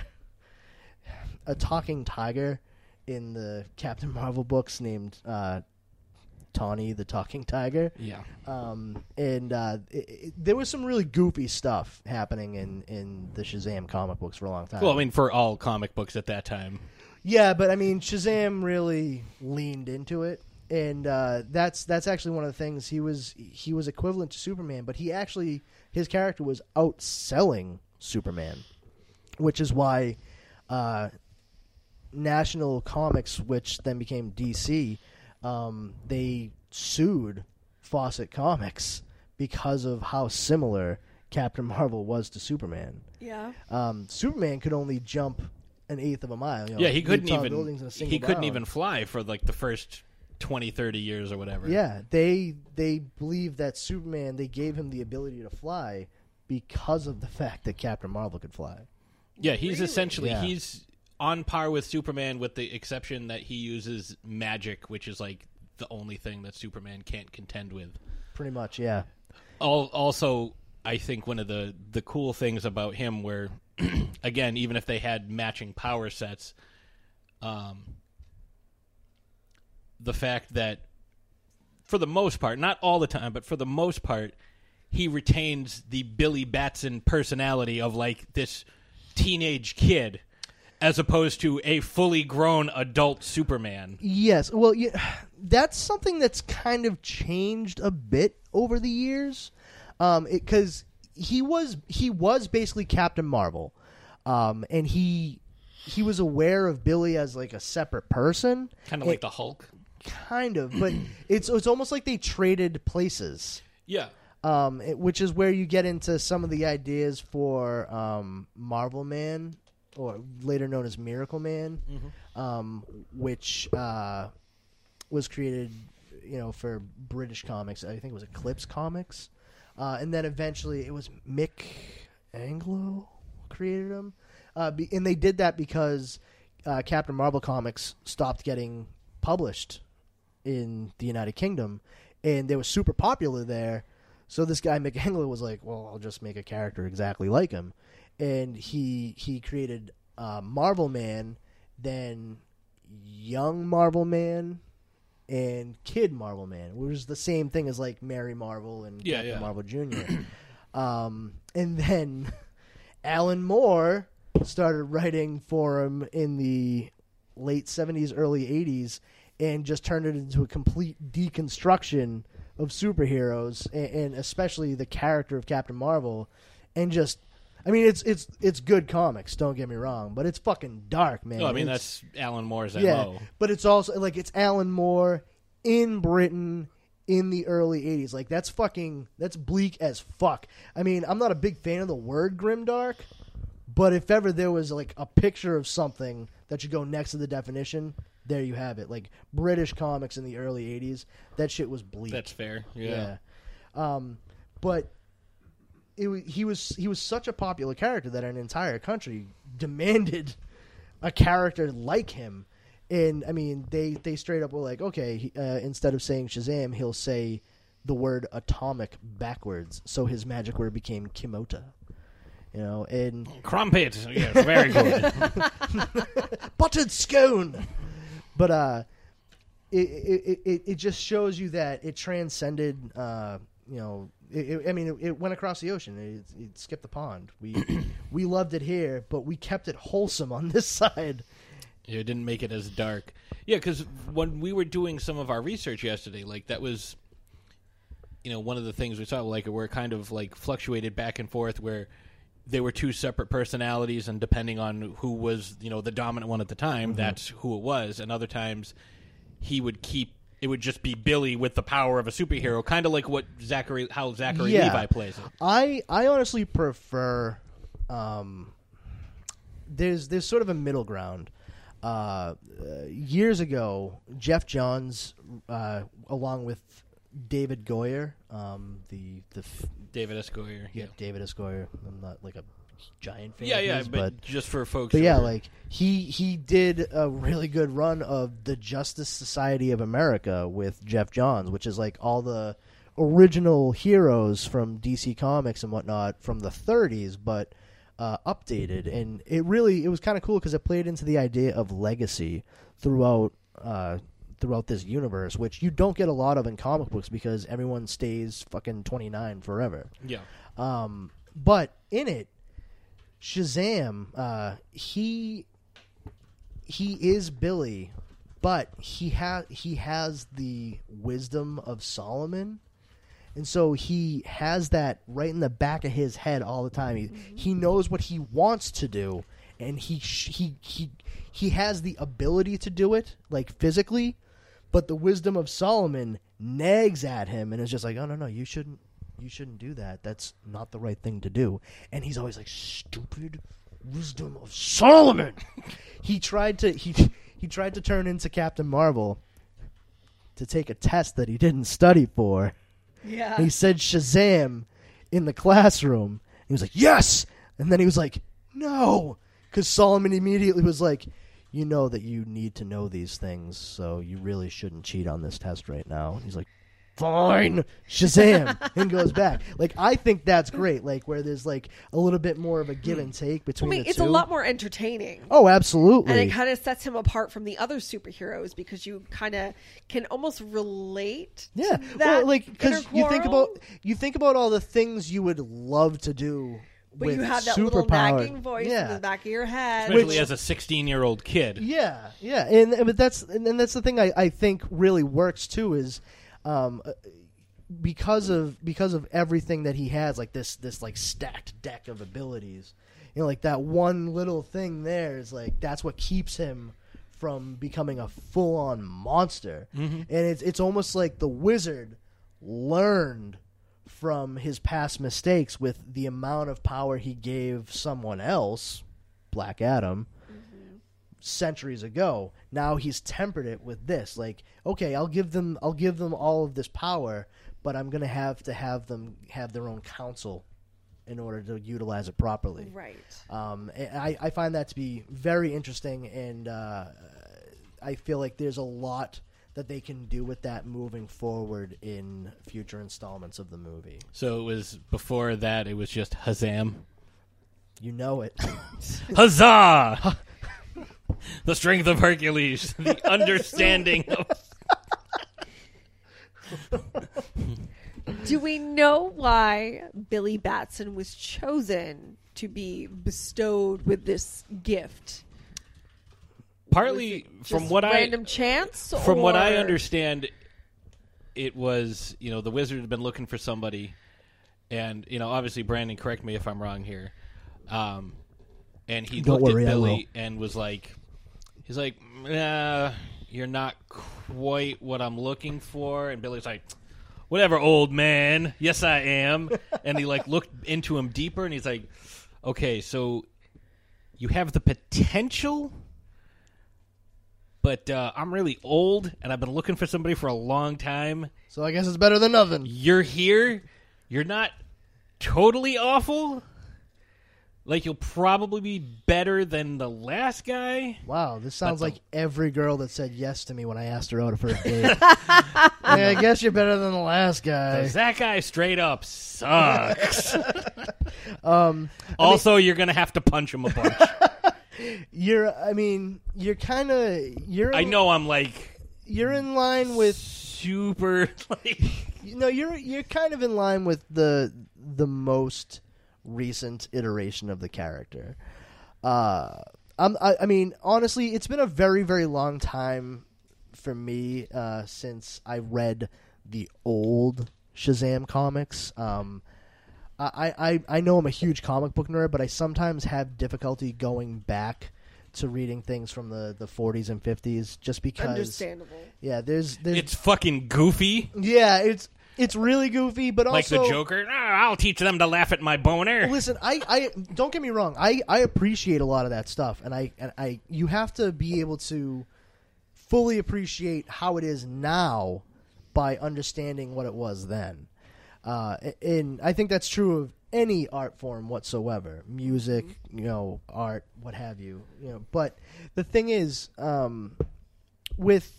a talking tiger in the Captain Marvel books named uh, Tawny the Talking Tiger. Yeah. Um, and uh, it, it, there was some really goofy stuff happening in, in the Shazam comic books for a long time. Well, I mean, for all comic books at that time. Yeah, but I mean, Shazam really leaned into it, and uh, that's that's actually one of the things he was he was equivalent to Superman, but he actually his character was outselling Superman, which is why uh, National Comics, which then became DC, um, they sued Fawcett Comics because of how similar Captain Marvel was to Superman. Yeah. Um, Superman could only jump an eighth of a mile. You know, yeah, he couldn't even. in a He couldn't bound. even fly for like the first 20, 30 years or whatever. Yeah, they they believe that Superman they gave him the ability to fly because of the fact that Captain Marvel could fly. Yeah, he's essentially Yeah. he's on par with Superman, with the exception that he uses magic, which is like the only thing that Superman can't contend with. Pretty much, yeah. Al- Also, I think one of the the cool things about him, where again, even if they had matching power sets, um, the fact that for the most part, not all the time, but for the most part, he retains the Billy Batson personality of like this teenage kid, as opposed to a fully grown adult Superman. Yes, well, yeah, that's something that's kind of changed a bit over the years, um, because he was he was basically Captain Marvel, um, and he he was aware of Billy as like a separate person, Kind of like the Hulk. kind of, but it's it's almost like they traded places. Yeah. um, it- which is where you get into some of the ideas for um, Marvel Man, or later known as Miracle Man, um, which uh, was created, you know, for British comics. I think it was Eclipse Comics, uh, and then eventually it was Mick Anglo created them, uh, be, and they did that because uh, Captain Marvel comics stopped getting published in the United Kingdom, and they were super popular there. So this guy Mick Anglo was like, "Well, I'll just make a character exactly like him," and he he created uh, Marvel Man, then Young Marvel Man, and Kid Marvel Man, which is the same thing as like Mary Marvel and Yeah, Captain yeah. Marvel Junior. um, and then Alan Moore started writing for him in the late 70s, early 80s, and just turned it into a complete deconstruction of superheroes, and, and especially the character of Captain Marvel, and just. I mean, it's it's it's good comics. Don't get me wrong, but it's fucking dark, man. No, I mean It's- that's Alan Moore's yeah, MO. but it's also like it's Alan Moore in Britain in the early 80s. Like that's fucking that's bleak as fuck. I mean, I'm not a big fan of the word grimdark, but if ever there was like a picture of something that should go next to the definition, there you have it. Like British comics in the early 80s, that shit was bleak. That's fair. Yeah. Yeah. Um, but it, he was he was such a popular character that an entire country demanded a character like him. And I mean, they they straight up were like, okay, uh, instead of saying Shazam, he'll say the word atomic backwards, so his magic word became Kimota. You know, and Crumpet. Yes, very good. buttered scone. But uh, it, it it it just shows you that it transcended uh, you know it, it- I mean, it, it went across the ocean. It, it skipped the pond. We we loved it here, but we kept it wholesome on this side. Yeah, it didn't make it as dark. Yeah, because when we were doing some of our research yesterday, like that was, you know, one of the things we saw, like where it kind of like fluctuated back and forth, where they were two separate personalities, and depending on who was, you know, the dominant one at the time, Mhm. that's who it was. And other times, he would keep. It would just be Billy with the power of a superhero, kind of like what Zachary, how Zachary Yeah. Levi plays it. I I honestly prefer. Um, there's there's sort of a middle ground. Uh, uh, years ago, Geoff Johns, uh, along with David Goyer, um, the the f- David S. Goyer, yeah, yeah. David S. Goyer. I'm not like a giant fan. Yeah, of yeah, his, but just for folks But yeah, are- like he he did a really good run of the Justice Society of America with Geoff Johns, which is like all the original heroes from DC Comics and whatnot from the 30s, but uh, updated. And it really it was kind of cool because it played into the idea of legacy throughout. Uh, throughout this universe, which you don't get a lot of in comic books because everyone stays fucking 29 forever. Yeah. Um, but in it, Shazam, uh, he he is Billy, but he has he has the wisdom of Solomon, and so he has that right in the back of his head all the time. He he knows what he wants to do, and he sh- he he he has the ability to do it, like physically, but the wisdom of Solomon nags at him and is just like, "Oh no, no, you shouldn't, you shouldn't do that. That's not the right thing to do." And he's always like, "Stupid wisdom of Solomon." he tried to he he tried to turn into Captain Marvel to take a test that he didn't study for. Yeah. He said Shazam in the classroom. He was like, "Yes," and then he was like, "No," because Solomon immediately was like, "You know that you need to know these things, so you really shouldn't cheat on this test right now." And he's like, "Fine, Shazam," and goes back. Like I think that's great. Like where there's like a little bit more of a give and take between. I between mean, the it's two. a lot more entertaining. Oh, absolutely. And it kind of sets him apart from the other superheroes because you kind of can almost relate. Yeah, to that well, like because you think about you think about all the things you would love to do. but with you have that little superpower. nagging voice yeah. in the back of your head. especially as a 16 year old kid. Yeah, yeah, and but that's and then that's the thing I, I think really works too is, um, uh, because of because of everything that he has like this this like stacked deck of abilities, you know, like that one little thing there is like that's what keeps him from becoming a full on monster, Mhm. and it's it's almost like the wizard learned from his past mistakes with the amount of power he gave someone else, Black Adam, centuries ago. Now he's tempered it with this. Like, okay, I'll give them I'll give them all of this power, but I'm going to have to have them have their own council in order to utilize it properly. Right. Um, I, I find that to be very interesting, and uh, I feel like there's a lot that they can do with that moving forward in future installments of the movie. So it was before that. It was just Hazam. You know it. Huzzah! The strength of Hercules. The understanding of. Do we know why Billy Batson was chosen to be bestowed with this gift? Partly from Just what I random chance. From what I understand, it was you know the wizard had been looking for somebody, and you know obviously Brandon, correct me if I'm wrong here, um, and he Don't looked worry, at. Billy and was like, he's like, uh, you're not quite what I'm looking for, and Billy's like. Whatever, old man. Yes, I am. and he like looked into him deeper, and he's like, "Okay, so you have the potential but uh, I'm really old and I've been looking for somebody for a long time. So I guess it's better than nothing. You're here. You're not totally awful. Like you'll probably be better than the last guy. Wow, this sounds like every girl that said yes to me when I asked her out for a date. yeah, I guess you're better than the last guy. 'Cause that guy straight up sucks. Um, also, you're gonna have to punch him a bunch. You're, I mean, you're kind of, you're. I know I'm like you're in line with super like you know you're you're kind of in line with the the most recent iteration of the character. Uh, I'm, I, I mean, honestly, it's been a very very long time for me uh, since I read the old Shazam comics. Um, I, I I know I'm a huge comic book nerd, but I sometimes have difficulty going back to reading things from the, the 40s and 50s just because Understandable. Yeah, there's there's it's fucking goofy. yeah, it's it's really goofy, but like also the Joker. "Ah, I'll teach them to laugh at my boner. Listen, I, I don't get me wrong. I, I appreciate a lot of that stuff, and I and I you have to be able to fully appreciate how it is now by understanding what it was then. Uh, and I think that's true of any art form whatsoever, music, you know, art, what have you, you know. But the thing is, um, with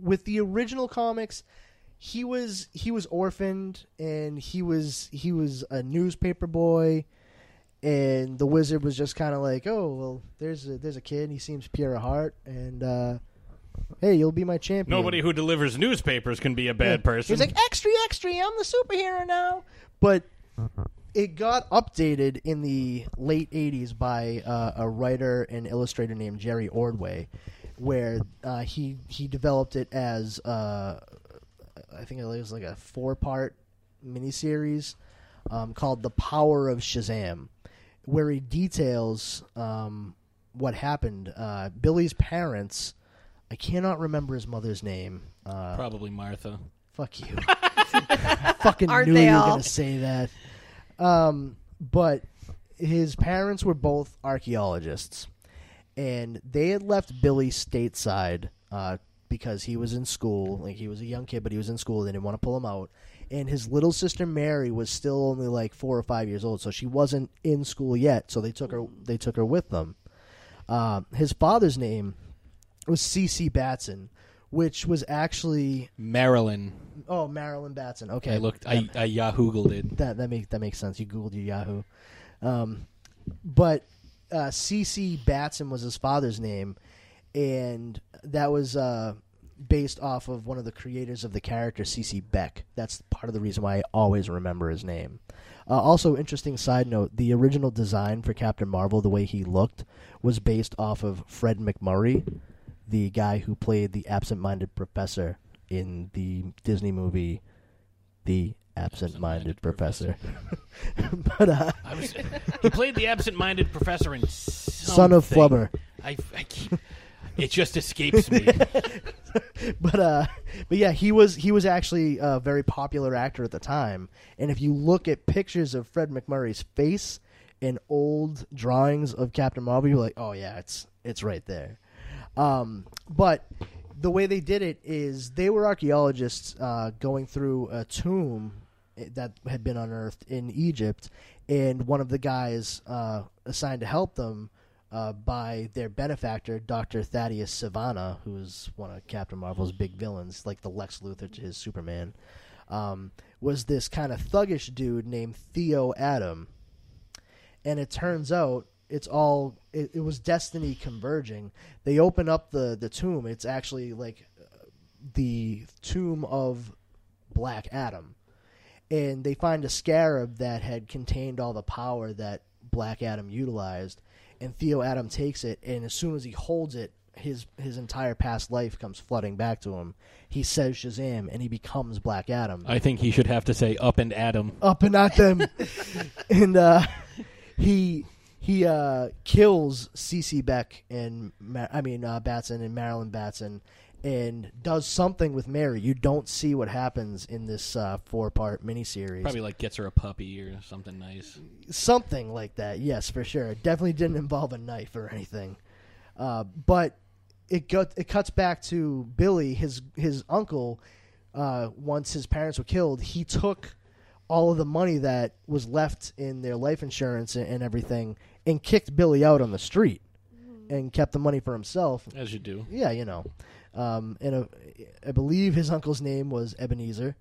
with the original comics, he was he was orphaned and he was he was a newspaper boy and the wizard was just kind of like oh well there's a there's a kid he seems pure of heart and uh hey you'll be my champion Nobody who delivers newspapers can be a bad Yeah. person. he's like extra extra i'm the superhero now but it got updated in the late 80s by uh, a writer and illustrator named Jerry Ordway, where uh, he he developed it as uh, I think it was like a four part miniseries um, called "The Power of Shazam," where he details um, what happened. Uh, Billy's parents, I cannot remember his mother's name. Uh, Probably Martha. Fuck you. fucking Aren't knew they you were all? going to say that. Um, but his parents were both archaeologists, and they had left Billy stateside uh, because he was in school. Like he was a young kid, but he was in school. They didn't want to pull him out. And his little sister Mary was still only like four or five years old, so she wasn't in school yet. So they took her. They took her with them. Uh, his father's name was C.C. Batson, which was actually Marilyn. Oh, Marilyn Batson. Okay, I looked. I, I Yahoo googled it. that that makes that makes sense. You googled your Yahoo, um, but uh, C.C. Batson was his father's name, and that was uh, based off of one of the creators of the character C.C. Beck. That's part of the reason why I always remember his name. Uh, also, interesting side note: the original design for Captain Marvel, the way he looked, was based off of Fred MacMurray, the guy who played the absent-minded professor in the Disney movie The Absent-Minded Professor. but uh, I was, he played the absent-minded professor in Son of something. Flubber. I, I keep, it just escapes me. but uh, but yeah, he was he was actually a very popular actor at the time. And if you look at pictures of Fred MacMurray's face in old drawings of Captain Marvel, you're like, oh yeah, it's it's right there. Um, but the way they did it is they were archaeologists uh, going through a tomb that had been unearthed in Egypt, and one of the guys uh, assigned to help them uh, by their benefactor, Dr. Thaddeus Sivana, who is one of Captain Marvel's big villains, like the Lex Luthor to his Superman, um, was this kind of thuggish dude named Theo Adam. And it turns out it's all it, it was destiny converging. They open up the the tomb. It's actually like the tomb of Black Adam, and they find a scarab that had contained all the power that Black Adam utilized. And Theo Adam takes it, and as soon as he holds it, his his entire past life comes flooding back to him. He says Shazam, and he becomes Black Adam I think he should have to say up and Adam. up and at them, and uh, he he uh, kills CC Beck and Ma- I mean uh, Batson and Marilyn Batson, and does something with Mary. You don't see what happens in this uh, four part miniseries. Probably like gets her a puppy or something nice. something like that. Yes, for sure. It definitely didn't involve a knife or anything. Uh, but it got it cuts back to Billy, his his uncle. Uh, once his parents were killed, he took all of the money that was left in their life insurance and, and everything, and kicked Billy out on the street, and kept the money for himself. As you do. Yeah, you know. Um, and uh, I believe his uncle's name was Ebenezer.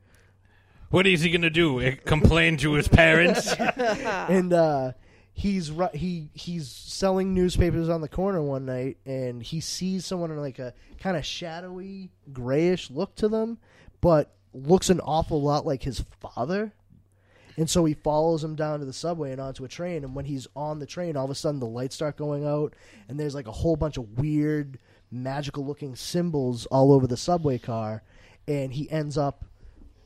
What is he gonna do? Eh, Complain to his parents? and uh, he's ru- he he's selling newspapers on the corner one night, and he sees someone in like a kind of shadowy grayish look to them, but looks an awful lot like his father. And so he follows him down to the subway and onto a train. And when he's on the train, all of a sudden the lights start going out, and there's like a whole bunch of weird, magical looking symbols all over the subway car. And he ends up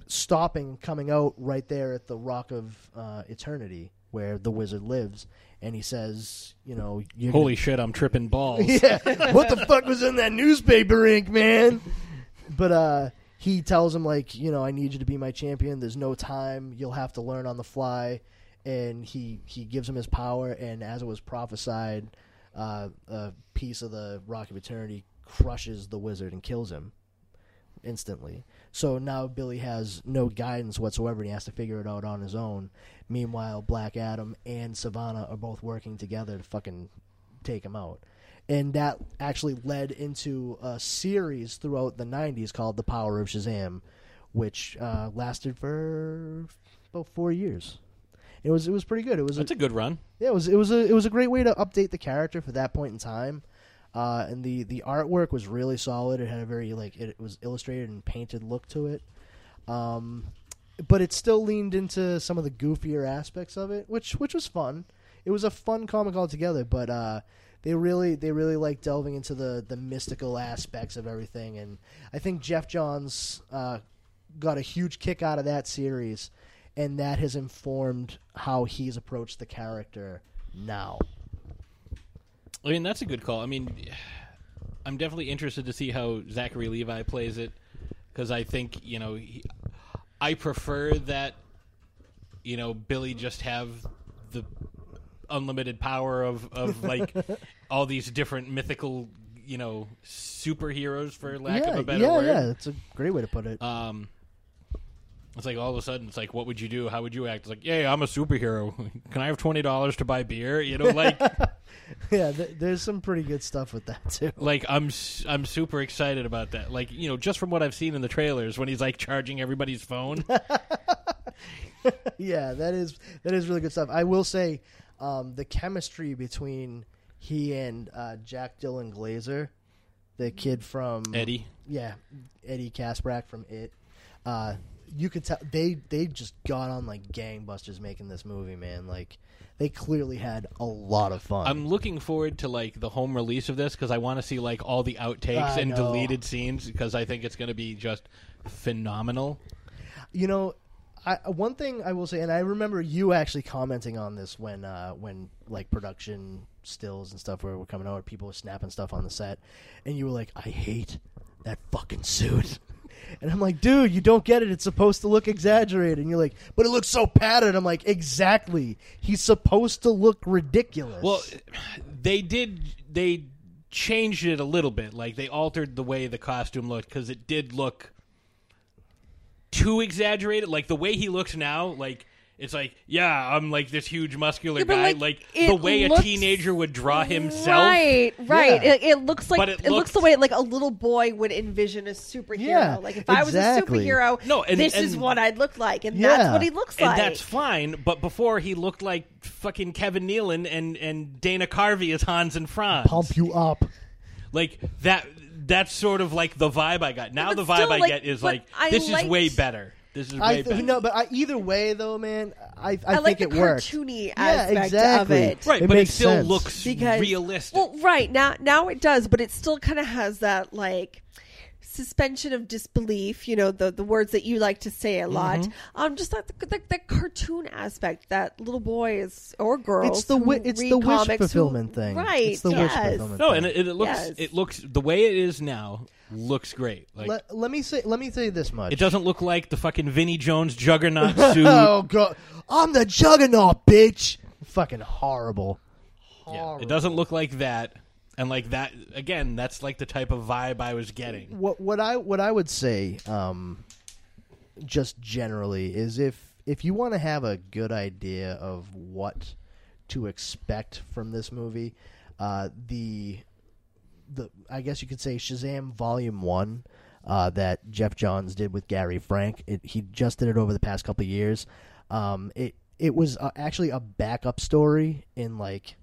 stopping, coming out right there at the Rock of uh, Eternity, where the wizard lives. And he says, "You know, Holy shit, I'm tripping balls. yeah, what the fuck was in that newspaper ink, man?" But uh, he tells him like, you know, I need you to be my champion. There's no time. You'll have to learn on the fly. And he he gives him his power. And as it was prophesied, uh, a piece of the Rock of Eternity crushes the wizard and kills him instantly. So now Billy has no guidance whatsoever, and he has to figure it out on his own. Meanwhile, Black Adam and Sivana are both working together to fucking take him out. And that actually led into a series throughout the 90s called The Power of Shazam, which uh, lasted for about four years. It was it was pretty good. It was That's a good run. yeah, it was it was a it was a great way to update the character for that point in time. Uh, and the, the artwork was really solid. It had a very like it, was illustrated and painted look to it. Um, but it still leaned into some of the goofier aspects of it, which which was fun. It was a fun comic altogether, but uh, they really they really like delving into the the mystical aspects of everything. And I think Geoff Johns uh, got a huge kick out of that series, and that has informed how he's approached the character now. I mean, that's a good call. I mean, I'm definitely interested to see how Zachary Levi plays it because I think you know he, I prefer that you know Billy just have the unlimited power of of like all these different mythical you know superheroes for lack yeah, of a better word. yeah, word. yeah, that's a great way to put it. Um, it's like all of a sudden, it's like, what would you do? How would you act? It's like, yeah, I'm a superhero. Can I have twenty dollars to buy beer? You know, like, yeah, th- there's some pretty good stuff with that too. like I'm I'm super excited about that. Like, you know, just from what I've seen in the trailers, when he's like charging everybody's phone. yeah, that is that is really good stuff. I will say, um, the chemistry between he and uh, Jack Dylan Grazer, the kid from Eddie. yeah, Eddie Kaspbrak from It. Uh, you could tell they they just got on like gangbusters making this movie, man. Like they clearly had a lot of fun. I'm looking forward to like the home release of this because I want to see like all the outtakes I and know. deleted scenes because I think it's going to be just phenomenal. You know, I, one thing I will say, and I remember you actually commenting on this when uh, when like production stills and stuff were, were coming out, people were snapping stuff on the set, and you were like, "I hate that fucking suit." And I'm like, dude, you don't get it. It's supposed to look exaggerated. And you're like, but it looks so padded. I'm like, exactly. He's supposed to look ridiculous. Well, they did they changed it a little bit. Like they altered the way the costume looked because it did look too exaggerated. Like the way he looks now, like it's like, yeah, I'm like this huge muscular Yeah, guy. like, Like, the way looks- a teenager would draw himself. Right, right. Yeah. It, it looks like But it, it looks the way like a little boy would envision a superhero. Yeah, like if I was a superhero, No, and- this is what I'd look like, and Yeah. that's what he looks and like. that's fine. But before he looked like fucking Kevin Nealon and and Dana Carvey as Hans and Franz. pump you up. Like that. That's sort of like the vibe I got. Now but the vibe still, I like, get is like I this is way better. This is way I th- better. no, but I, either way, though, man, I, I, I think like the it worked. cartoony yeah, aspect exactly. of it. Right, It but it still sense. looks because realistic. Well, right now, now it does, but it still kind of has that like suspension of disbelief. You know, the the words that you like to say a lot. Mm-hmm. Um, just like the, the, the cartoon aspect that little boys or girls. It's the wi- it's the wish comics who- fulfillment thing. right? It's the wish yes. fulfillment no, thing. and it, it looks Yes. it looks the way it is now looks great. Like let, let me say let me say this much. it doesn't look like the fucking Vinnie Jones juggernaut suit. oh god, I'm the juggernaut, bitch. Fucking horrible. Yeah, it doesn't look like that. And like that again, that's like the type of vibe I was getting. What what I what I would say, um, just generally, is if if you want to have a good idea of what to expect from this movie, uh, the the I guess you could say Shazam Volume One uh, that Geoff Johns did with Gary Frank. It, he just did it over the past couple years. Um, it it was uh, actually a backup story in like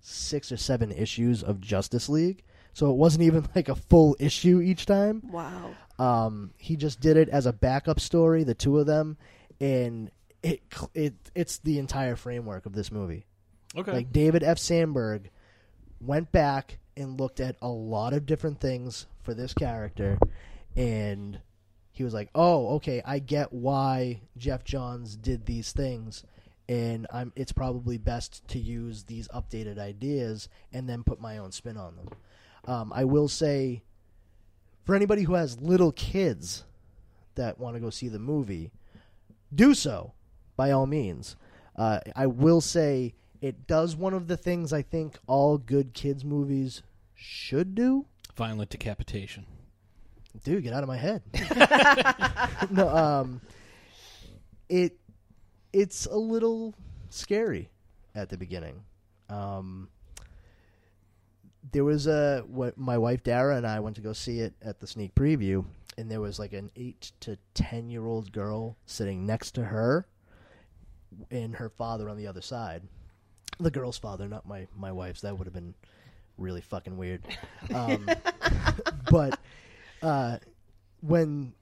six or seven issues of Justice League. So it wasn't even like a full issue each time. Wow. Um, he just did it as a backup story, the two of them, and it it it's the entire framework of this movie. Okay. Like David F. Sandberg went back and looked at a lot of different things for this character, and he was like, "Oh, okay, I get why Geoff Johns did these things." And I'm, it's probably best to use these updated ideas and then put my own spin on them. Um, I will say, for anybody who has little kids that want to go see the movie, do so by all means. Uh, I will say it does one of the things I think all good kids movies should do. Violent decapitation. Dude, get out of my head. no, um, it it's a little scary at the beginning. Um, there was a what my wife Dara and I went to go see it at the sneak preview, and there was like an eight to ten year old girl sitting next to her, and her father on the other side. The girl's father, not my my wife's. That would have been really fucking weird. Um, but uh, when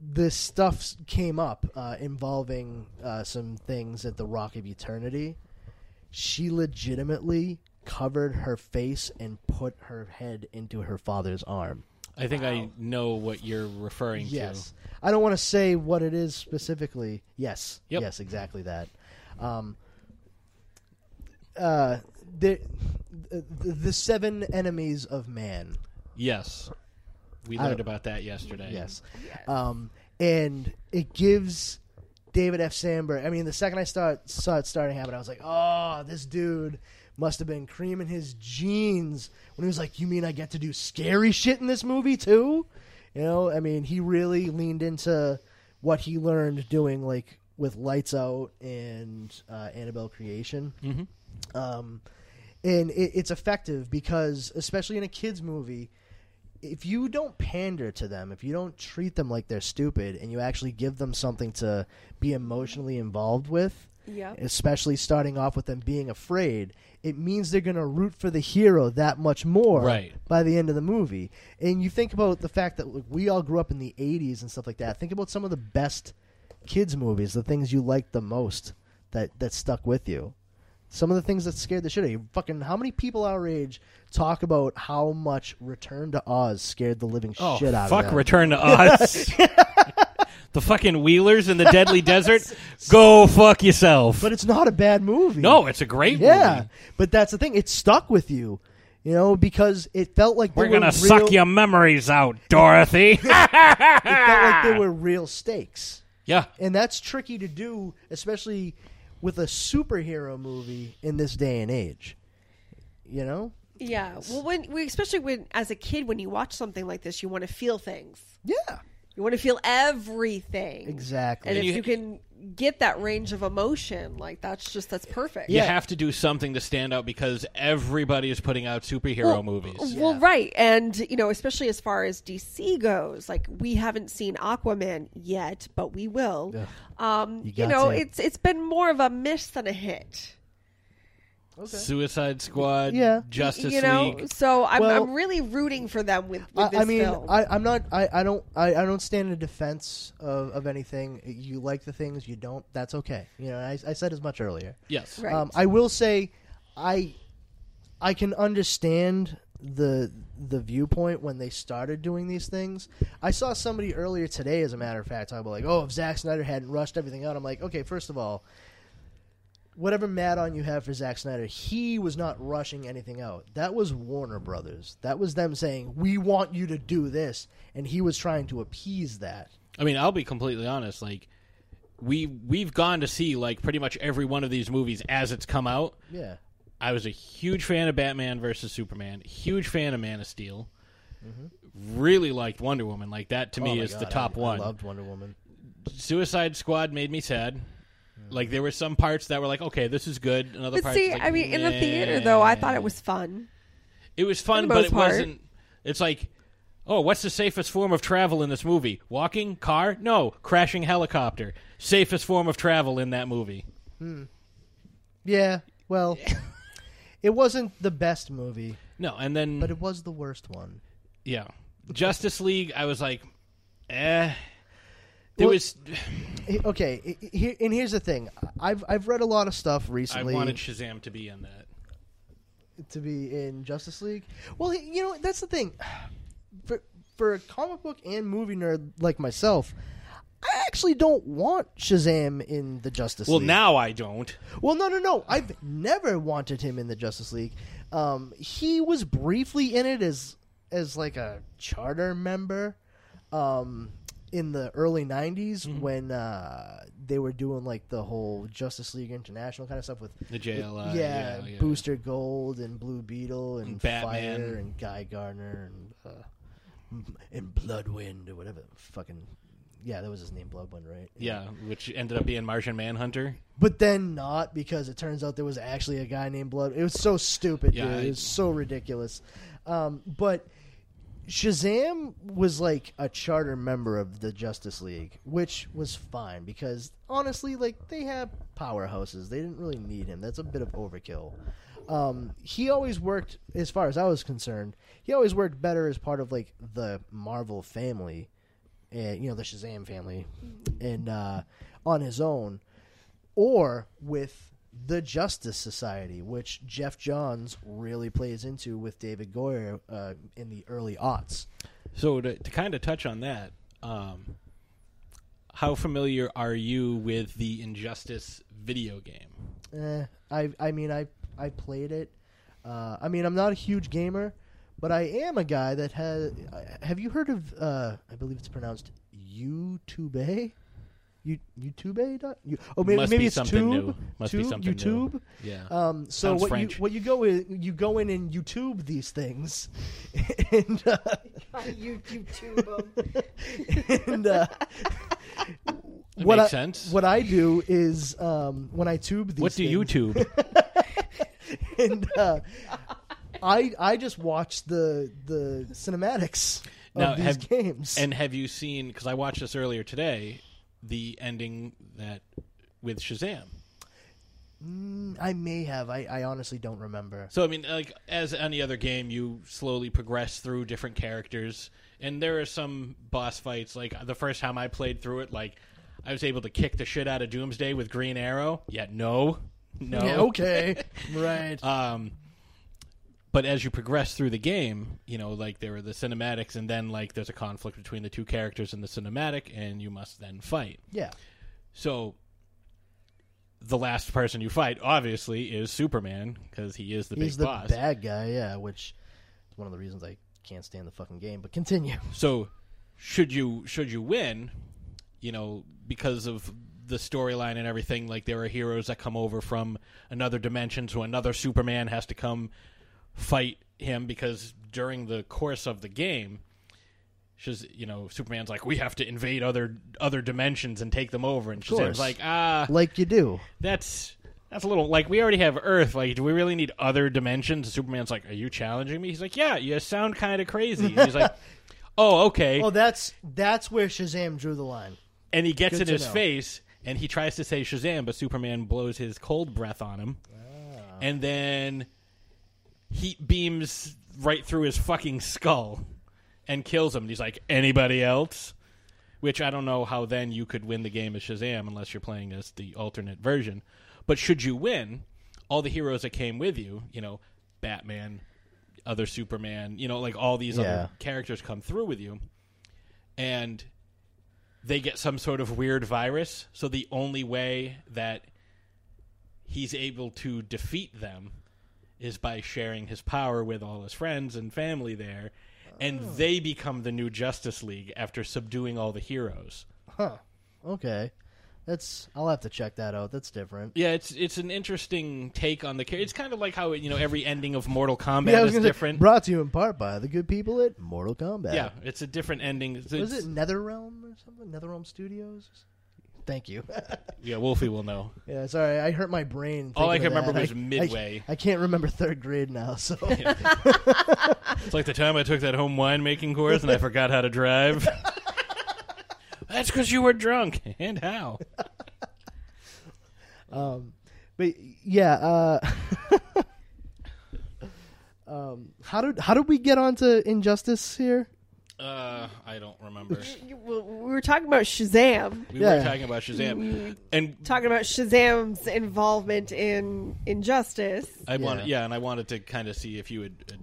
this stuff came up uh, involving uh, some things at the Rock of Eternity, she legitimately covered her face and put her head into her father's arm. I think I know what you're referring to. Yes. I don't want to say what it is specifically. Yes. Yep. Yes, exactly that. Um, uh, the, the the seven enemies of man. Yes. We learned about that yesterday. Yes. Um, and it gives David F. Sandberg. I mean, the second I start saw it starting happen, I was like, "Oh, this dude must have been creaming his jeans when he was like, "You mean I get to do scary shit in this movie too?" You know, I mean, he really leaned into what he learned doing, like with Lights Out and uh, Annabelle Creation. Mhm. Um, and it, it's effective because, especially in a kids movie, if you don't pander to them, if you don't treat them like they're stupid, and you actually give them something to be emotionally involved with, Yeah. especially starting off with them being afraid, it means they're going to root for the hero that much more Right. by the end of the movie. And you think about the fact that like, we all grew up in the 80s and stuff like that. Think about some of the best kids movies, the things you liked the most that, that stuck with you. Some of the things that scared the shit out of you. Fucking, how many people our age talk about how much Return to Oz scared the living Oh, shit out fuck of them? Fuck Return to Oz. the fucking Wheelers in the Deadly Desert. Go fuck yourself. But it's not a bad movie. No, it's a great yeah, movie. but that's the thing. It stuck with you, you know, because it felt like We're gonna real, suck your memories out, Dorothy. It felt like there were real stakes. Yeah. and that's tricky to do, especially with a superhero movie in this day and age. You know? Yeah. Well, when we, especially when as a kid, when you watch something like this, you want to feel things. Yeah. You want to feel everything. Exactly. And if You- you, can get that range of emotion, like that's just that's perfect. You have to do something to stand out because everybody is putting out superhero movies. Well, right, and you know, especially as far as DC goes, like we haven't seen Aquaman yet, but we will. Um, You you, know, to. it's it's been more of a miss than a hit. Suicide Squad, Yeah. Justice you know, League. so I'm, Well- I'm really rooting for them with, with I, this I mean, film. I, I'm not. I, I don't. I, I don't stand in defense of, of anything. You like the things you don't. That's okay. You know, I, I said as much earlier. Yes. Right. Um, I will say, I I can understand the the viewpoint when they started doing these things. I saw somebody earlier today, as a matter of fact, talking about like, oh, if Zack Snyder hadn't rushed everything out, I'm like, okay, first of all, whatever mad on you have for Zack Snyder, he was not rushing anything out. That was Warner Brothers. That was them saying, we want you to do this, and he was trying to appease that. I mean, I'll be completely honest. Like, we we've gone to see like pretty much every one of these movies as it's come out. Yeah. I was a huge fan of Batman versus Superman. Huge fan of Man of Steel. Really liked Wonder Woman. Like that to Mm-hmm. Oh me is the top I- I one. loved Wonder Woman. Suicide Squad made me sad. Like there were some parts that were like, okay, this is good. Another but parts see, like, I mean, in the theater though, I thought it was fun. It was fun, the but most it part. wasn't. It's like, oh, what's the safest form of travel in this movie? Walking, car? No, crashing helicopter. Safest form of travel in that movie. Hmm. Yeah. Well, it wasn't the best movie, No, and then but it was the worst one. yeah, Justice League. I was like, eh. There Well, was. Okay, i- i- here, and here's the thing. I've I've read a lot of stuff recently. I wanted Shazam to be in that. to be in Justice League. Well, you know that's the thing. For for a comic book and movie nerd like myself, I actually don't want Shazam in the Justice Well, League. now I don't. Well, no, no, no. I've never wanted him in the Justice League. Um, he was briefly in it as as like a charter member um, in the early '90s Mm-hmm. when uh, they were doing like the whole Justice League International kind of stuff with The JLI, yeah, yeah, yeah. Booster Gold and Blue Beetle and, And Batman. Fire and Guy Gardner and uh, and Bloodwynd or whatever. Fucking yeah, that was his name, Bloodwynd, right? Yeah, which ended up being Martian Manhunter. but then not because it turns out there was actually a guy named Blood. It was so stupid, Yeah, dude. It was so ridiculous. Um, but Shazam was like a charter member of the Justice League, which was fine because honestly, like they have powerhouses. They didn't really need him. That's a bit of overkill. Um, he always worked, as far as I was concerned, he always worked better as part of like the Marvel family, and you know the Shazam family, and uh, on his own or with the Justice Society, which Geoff Johns really plays into with David Goyer uh, in the early aughts. So to, to kind of touch on that, um, how familiar are you with the Injustice video game? Eh, I I mean I I played it. Uh, I mean I'm not a huge gamer, but I am a guy that has. Have you heard of? Uh, I believe it's pronounced YouTube. You YouTube dot you oh maybe Must maybe be it's something tube new. Must be Tube? something new. YouTube Yeah. um so Sounds what French. you what you go in you go in and YouTube these things and uh, you YouTube and uh, That what makes I, sense. What I do is um, when I tube these. What do you things- tube? and uh, I I just watch the the cinematics now, of these have, games. And have you seen? Because I watched this earlier today. The ending that with Shazam. Mm, I may have. I, I honestly don't remember. So I mean, like as any other game, you slowly progress through different characters, and there are some boss fights. Like the first time I played through it, like I was able to kick the shit out of Doomsday with Green Arrow. Yeah, no, no, Yeah, okay. Right. Um, but as you progress through the game, you know, like there are the cinematics, and then like there's a conflict between the two characters in the cinematic, and you must then fight. Yeah. So the last person you fight, obviously, is Superman because he is the He's big the boss. bad guy. Yeah, which is one of the reasons I can't stand the fucking game. But continue. So should you should you win, you know, because of the storyline and everything, like there are heroes that come over from another dimension, so another Superman has to come fight him because during the course of the game, she's you know, Superman's like, We have to invade other other dimensions and take them over and course. Like, ah like you do. That's that's a little like we already have Earth. Like, do we really need other dimensions? Superman's like, "Are you challenging me?" He's like, "Yeah, you sound kind of crazy." And he's like, "Oh, okay." Oh, that's that's where Shazam drew the line. and he gets Good in his know. face, and he tries to say Shazam, but Superman blows his cold breath on him, Ah. and then heat beams right through his fucking skull and kills him. And he's like, "Anybody else?" Which I don't know how then you could win the game as Shazam unless you're playing as the alternate version. But should you win, all the heroes that came with you, you know, Batman, other Superman, you know, like all these Yeah. other characters come through with you, and they get some sort of weird virus. So the only way that he's able to defeat them is by sharing his power with all his friends and family there, and oh. they become the new Justice League after subduing all the heroes. Huh. Okay. That's. I'll have to check that out. That's different. Yeah, it's it's an interesting take on the character. It's kind of like how you know every ending of Mortal Kombat Yeah, is gonna say, different. brought to you in part by the good people at Mortal Kombat. yeah, it's a different ending. It's- Was it NetherRealm or something? NetherRealm Studios. Thank you. Yeah, Wolfie will know. Yeah, sorry, I hurt my brain. All I can remember that. was I, midway. I, I, can't remember third grade now, so It's like the time I took that home winemaking course and I forgot how to drive. That's because you were drunk. And how? um, but yeah, uh, um, how did how did we get onto Injustice here? Uh, I don't remember. You- well, we were talking about Shazam. We Yeah. were talking about Shazam, and Talking about Shazam's involvement in Injustice. I wanted, yeah, and I wanted to kind of see if you had, had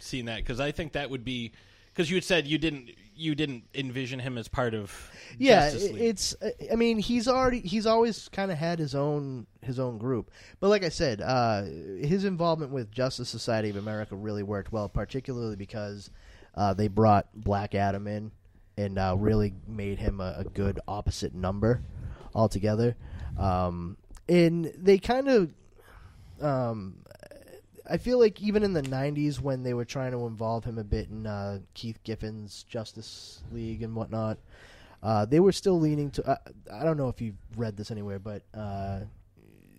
seen that because I think that would be because you had said you didn't you didn't envision him as part of Yeah, Justice League. it's. I mean, he's already he's always kind of had his own his own group. But like I said, uh, his involvement with Justice Society of America really worked well, particularly because uh, they brought Black Adam in and uh, really made him a, a good opposite number altogether. Um, and they kind of. Um, I feel like even in the '90s, when they were trying to involve him a bit in uh, Keith Giffen's Justice League and whatnot, uh, they were still leaning to. I don't know if you've read this anywhere, but uh,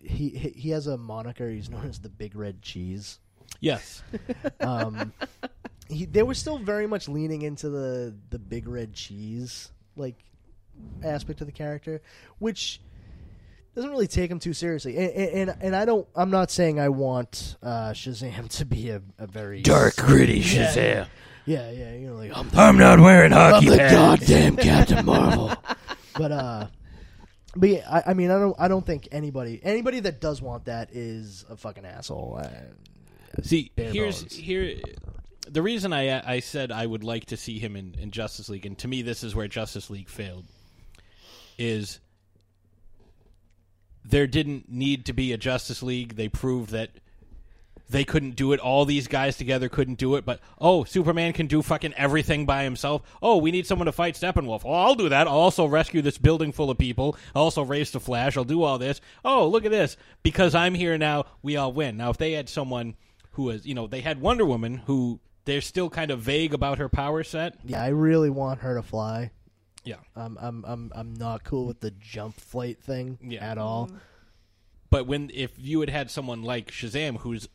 he he he has a moniker. He's known as the Big Red Cheese. yes, Um, he, they were still very much leaning into the the Big Red Cheese like aspect of the character, which doesn't really take him too seriously. And and, and I don't. I'm not saying I want uh, Shazam to be a, a very Dark, gritty Shazam. Yeah, yeah. You know, like I'm, I'm not wearing hockey I'm the pads. goddamn Captain Marvel. but uh, but yeah, I, I mean, I don't. I don't think anybody anybody that does want that is a fucking asshole. Uh, See, here's bones. here the reason I uh, I said I would like to see him in, in Justice League, and to me this is where Justice League failed. Is there didn't need to be a Justice League. They proved that they couldn't do it. All these guys together couldn't do it. But oh, Superman can do fucking everything by himself. Oh, we need someone to fight Steppenwolf. Oh, I'll do that. I'll also rescue this building full of people. I'll also race the Flash. I'll do all this. Oh, look at this. Because I'm here now, we all win. Now, if they had someone who was, you know, they had Wonder Woman who they're still kind of vague about her power set. yeah, I really want her to fly. Yeah. I'm I'm I'm I'm not cool with the jump flight thing Yeah. at all. Mm-hmm. But when if you had had someone like Shazam who's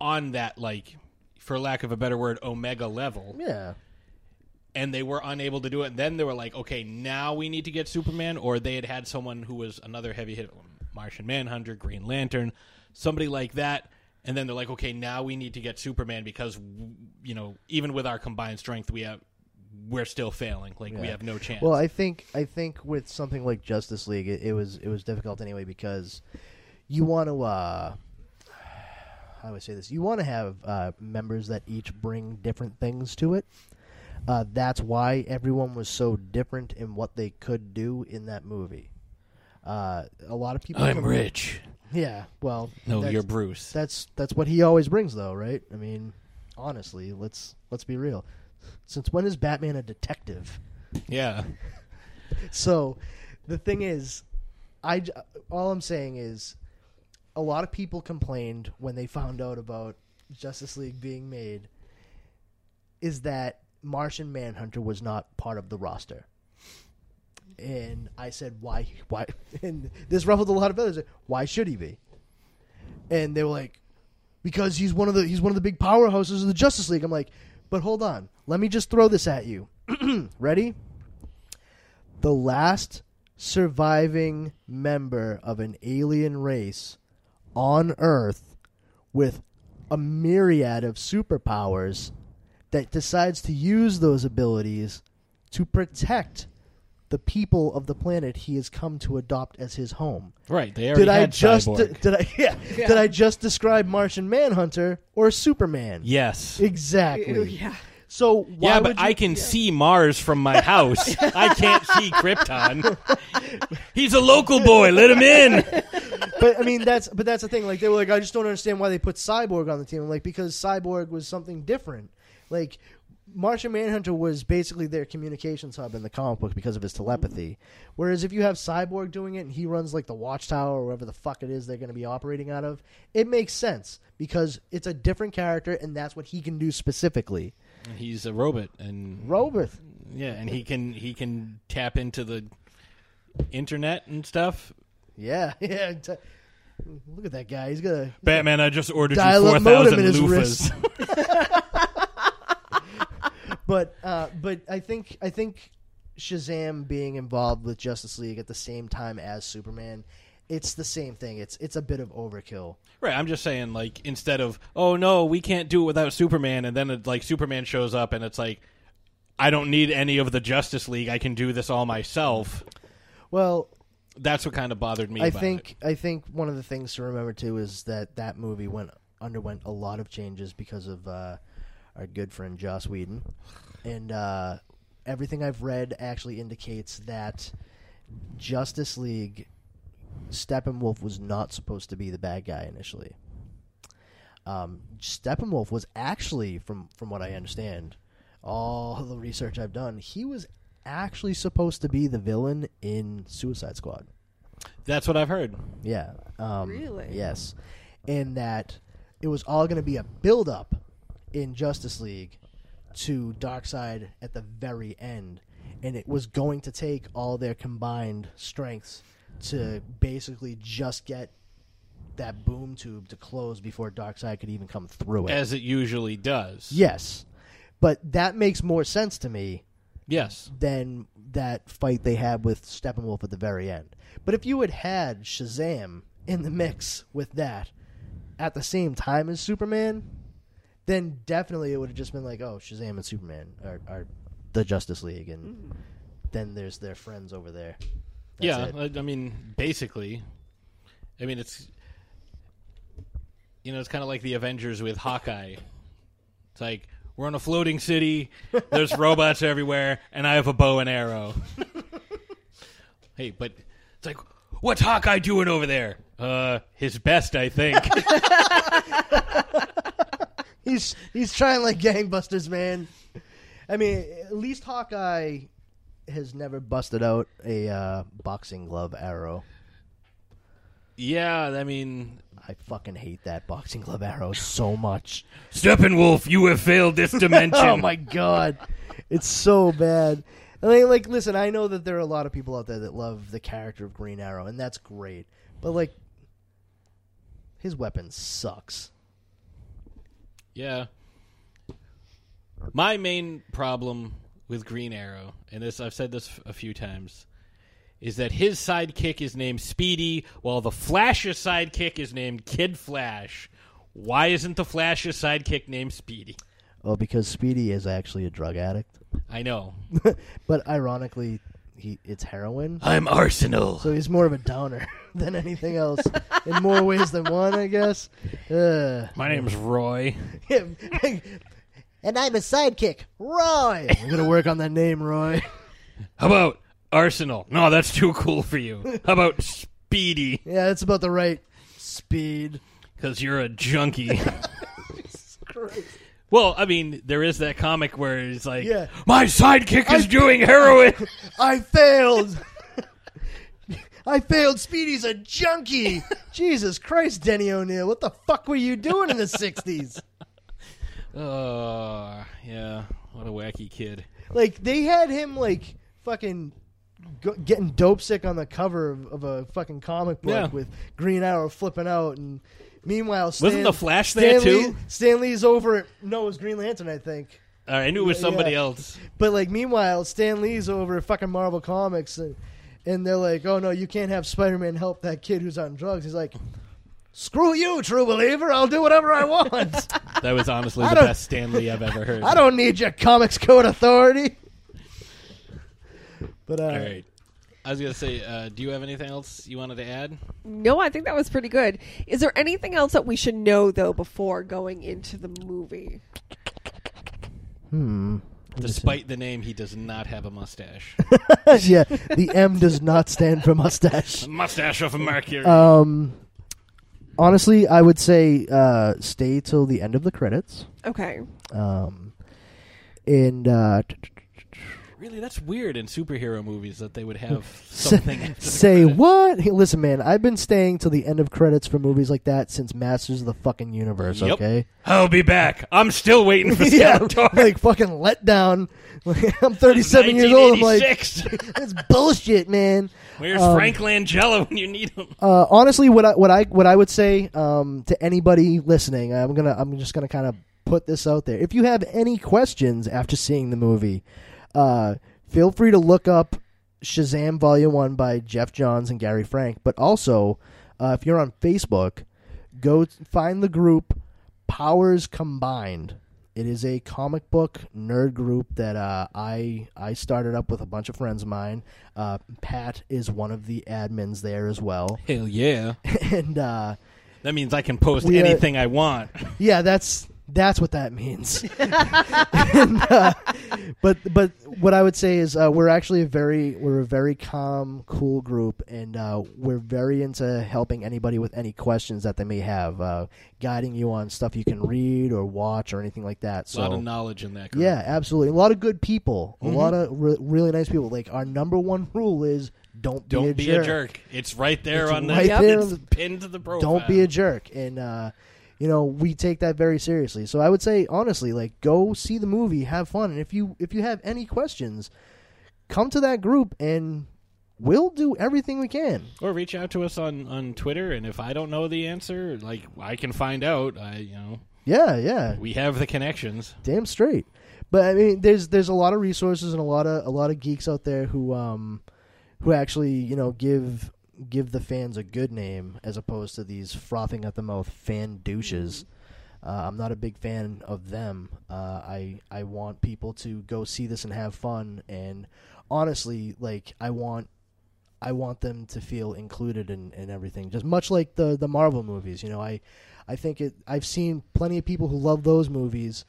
on that like for lack of a better word omega level Yeah. and they were unable to do it and then they were like okay now we need to get Superman or they had had someone who was another heavy hit Martian Manhunter Green Lantern somebody like that and then they're like okay now we need to get Superman because you know even with our combined strength we have we're still failing like we have no chance Well, I think I think with something like Justice League, it, it was it was difficult anyway because you want to uh, how do I say this? You want to have uh, members that each bring different things to it. Uh, that's why everyone was so different in what they could do in that movie. Uh, a lot of people. I'm rich. Yeah, well, No, that's- you're Bruce. That's that's what he always brings, though, right? I mean, honestly, let's let's be real. Since when is Batman a detective? yeah So, the thing is, I all I'm saying is, a lot of people complained when they found out about Justice League being made. Is that Martian Manhunter was not part of the roster? And I said, why? Why? And this ruffled a lot of feathers. Why should he be? And they were like, because he's one of the he's one of the big powerhouses of the Justice League. I'm like, but hold on, let me just throw this at you. Ready? The last surviving member of an alien race on Earth with a myriad of superpowers that decides to use those abilities to protect the people of the planet he has come to adopt as his home. Right, they already did I just Cyborg. did I yeah, Yeah. did I just describe Martian Manhunter or Superman? yes Exactly. Yeah. So why yeah, but would you- I can see Mars from my house. I can't see Krypton. He's a local boy. Let him in. but I mean that's but that's the thing. Like they were like, I just don't understand why they put Cyborg on the team. I'm like because Cyborg was something different. Like Martian Manhunter was basically their communications hub in the comic book because of his telepathy. Whereas if you have Cyborg doing it and he runs like the Watchtower or wherever the fuck it is they're going to be operating out of, it makes sense because it's a different character and that's what he can do specifically. He's a robot, and Robert. yeah, and he can he can tap into the internet and stuff. Yeah, yeah. T- look at that guy. He's got a Batman, I just ordered you modem thousand in his loofahs. but uh, but I think I think Shazam being involved with Justice League at the same time as Superman it's the same thing. It's it's a bit of overkill. Right, I'm just saying, like, instead of, oh no, we can't do it without Superman, and then it, like Superman shows up, and it's like, I don't need any of the Justice League. I can do this all myself. Well, That's what kind of bothered me. I think I think one of the things to remember too is that that movie went underwent a lot of changes because of uh, our good friend Joss Whedon, and uh, everything I've read actually indicates that Justice League Steppenwolf was not supposed to be the bad guy initially. Um, Steppenwolf was actually, from from what I understand, all the research I've done, he was actually supposed to be the villain in Suicide Squad. That's what I've heard. Yeah. Um, Really? Yes. And that it was all going to be a build up in Justice League to Darkseid at the very end. And it was going to take all their combined strengths to basically just get that boom tube to close before Darkseid could even come through it. As it usually does. yes. But that makes more sense to me Yes. than that fight they had with Steppenwolf at the very end. But if you had had Shazam in the mix with that at the same time as Superman, then definitely it would have just been like, oh, Shazam and Superman are, are the Justice League, and then there's their friends over there. That's yeah. I, I mean, basically, I mean, it's you know, it's kind of like the Avengers with Hawkeye. It's like we're in a floating city. There's robots everywhere, and I have a bow and arrow. hey, but it's like, what's Hawkeye doing over there? Uh, his best, I think. he's he's trying like gangbusters, man. I mean, at least Hawkeye has never busted out a uh, boxing glove arrow. yeah, I mean, I fucking hate that boxing glove arrow so much. Steppenwolf, you have failed this dimension. oh my god, it's so bad. I mean, like, listen, I know that there are a lot of people out there that love the character of Green Arrow, and that's great. But like, his weapon sucks. Yeah. My main problem with Green Arrow, and this I've said this a few times, is that his sidekick is named Speedy, while the Flash's sidekick is named Kid Flash. Why isn't the Flash's sidekick named Speedy? Well, because Speedy is actually a drug addict, I know. but ironically, he it's heroin. I'm Arsenal. So he's more of a downer than anything else, in more ways than one, I guess. Uh, My name's Roy. and I'm a sidekick, Roy. I'm gonna work on that name, Roy. How about Arsenal? No, that's too cool for you. How about Speedy? Yeah, that's about the right speed. Because you're a junkie. Well, I mean, there is that comic where it's like, Yeah. my sidekick is doing heroin. I failed. I failed. Speedy's a junkie. Jesus Christ, Denny O'Neil, what the fuck were you doing in the '60s? Oh, yeah. What a wacky kid. Like they had him like fucking go, getting dope sick on the cover of, of a fucking comic book Yeah. with Green Arrow flipping out, and meanwhile, Stan, Wasn't the Flash there, Stan Lee- too? Stan Lee's over at no, it was Green Lantern, I think. All right, I knew it was somebody yeah. else. But like, meanwhile, Stan Lee's over at fucking Marvel Comics, and, and they're like, "Oh no, you can't have Spider-Man help that kid who's on drugs." He's like, "Screw you, true believer! I'll do whatever I want. That was honestly I the don't- best Stan Lee I've ever heard. I don't need your Comics Code authority." But uh, All right. I was going to say, uh, do you have anything else you wanted to add? No, I think that was pretty good. Is there anything else that we should know though before going into the movie? hmm. Despite the name, he does not have a mustache. yeah, the M does not stand for mustache. mustache of a Mercury. Um, honestly, I would say uh, stay till the end of the credits. Okay. Um, and uh, t- t- really, that's weird in superhero movies that they would have something. say what? Hey, listen, man, I've been staying till the end of credits for movies like that since Masters of the fucking Universe. Yep. Okay, I'll be back. I'm still waiting for yeah, Skeletor. like fucking let down. I'm 37 years old. I'm like, that's bullshit, man. Where's Um, Frank Langella when you need him? Uh, honestly, what I what I what I would say um, to anybody listening, I'm gonna I'm just gonna kind of put this out there. If you have any questions after seeing the movie, uh, feel free to look up Shazam Volume One by Geoff Johns and Gary Frank. But also, uh, if you're on Facebook, go find the group Powers Combined. It is a comic book nerd group that uh, I I started up with a bunch of friends of mine. Uh, Pat is one of the admins there as well. Hell yeah. and uh, That means I can post anything I want. yeah, that's that's what that means. And, uh, but but what I would say is uh, we're actually a very we're a very calm, cool group, and uh, we're very into helping anybody with any questions that they may have, uh, guiding you on stuff you can read or watch or anything like that. A lot of knowledge in that. Group. yeah, absolutely, a lot of good people, Mhm. a lot of re- really nice people. Like our number one rule is don't be, Don't a, be jerk. a jerk. It's right there It's on the. right there It's pinned to the profile. Don't be a jerk, and uh, you know we take that very seriously. So I would say honestly, like go see the movie, have fun, and if you if you have any questions, come to that group and we'll do everything we can. Or reach out to us on on Twitter, and if I don't know the answer, like I can find out. I you know Yeah, yeah, we have the connections. damn straight. But I mean, there's there's a lot of resources and a lot of a lot of geeks out there who um who actually you know give give the fans a good name as opposed to these frothing at the mouth fan douches. Uh, I'm not a big fan of them. Uh, I I want people to go see this and have fun. And honestly, like I want I want them to feel included in, in everything. Just much like the the Marvel movies. You know, I I think it. I've seen plenty of people who love those movies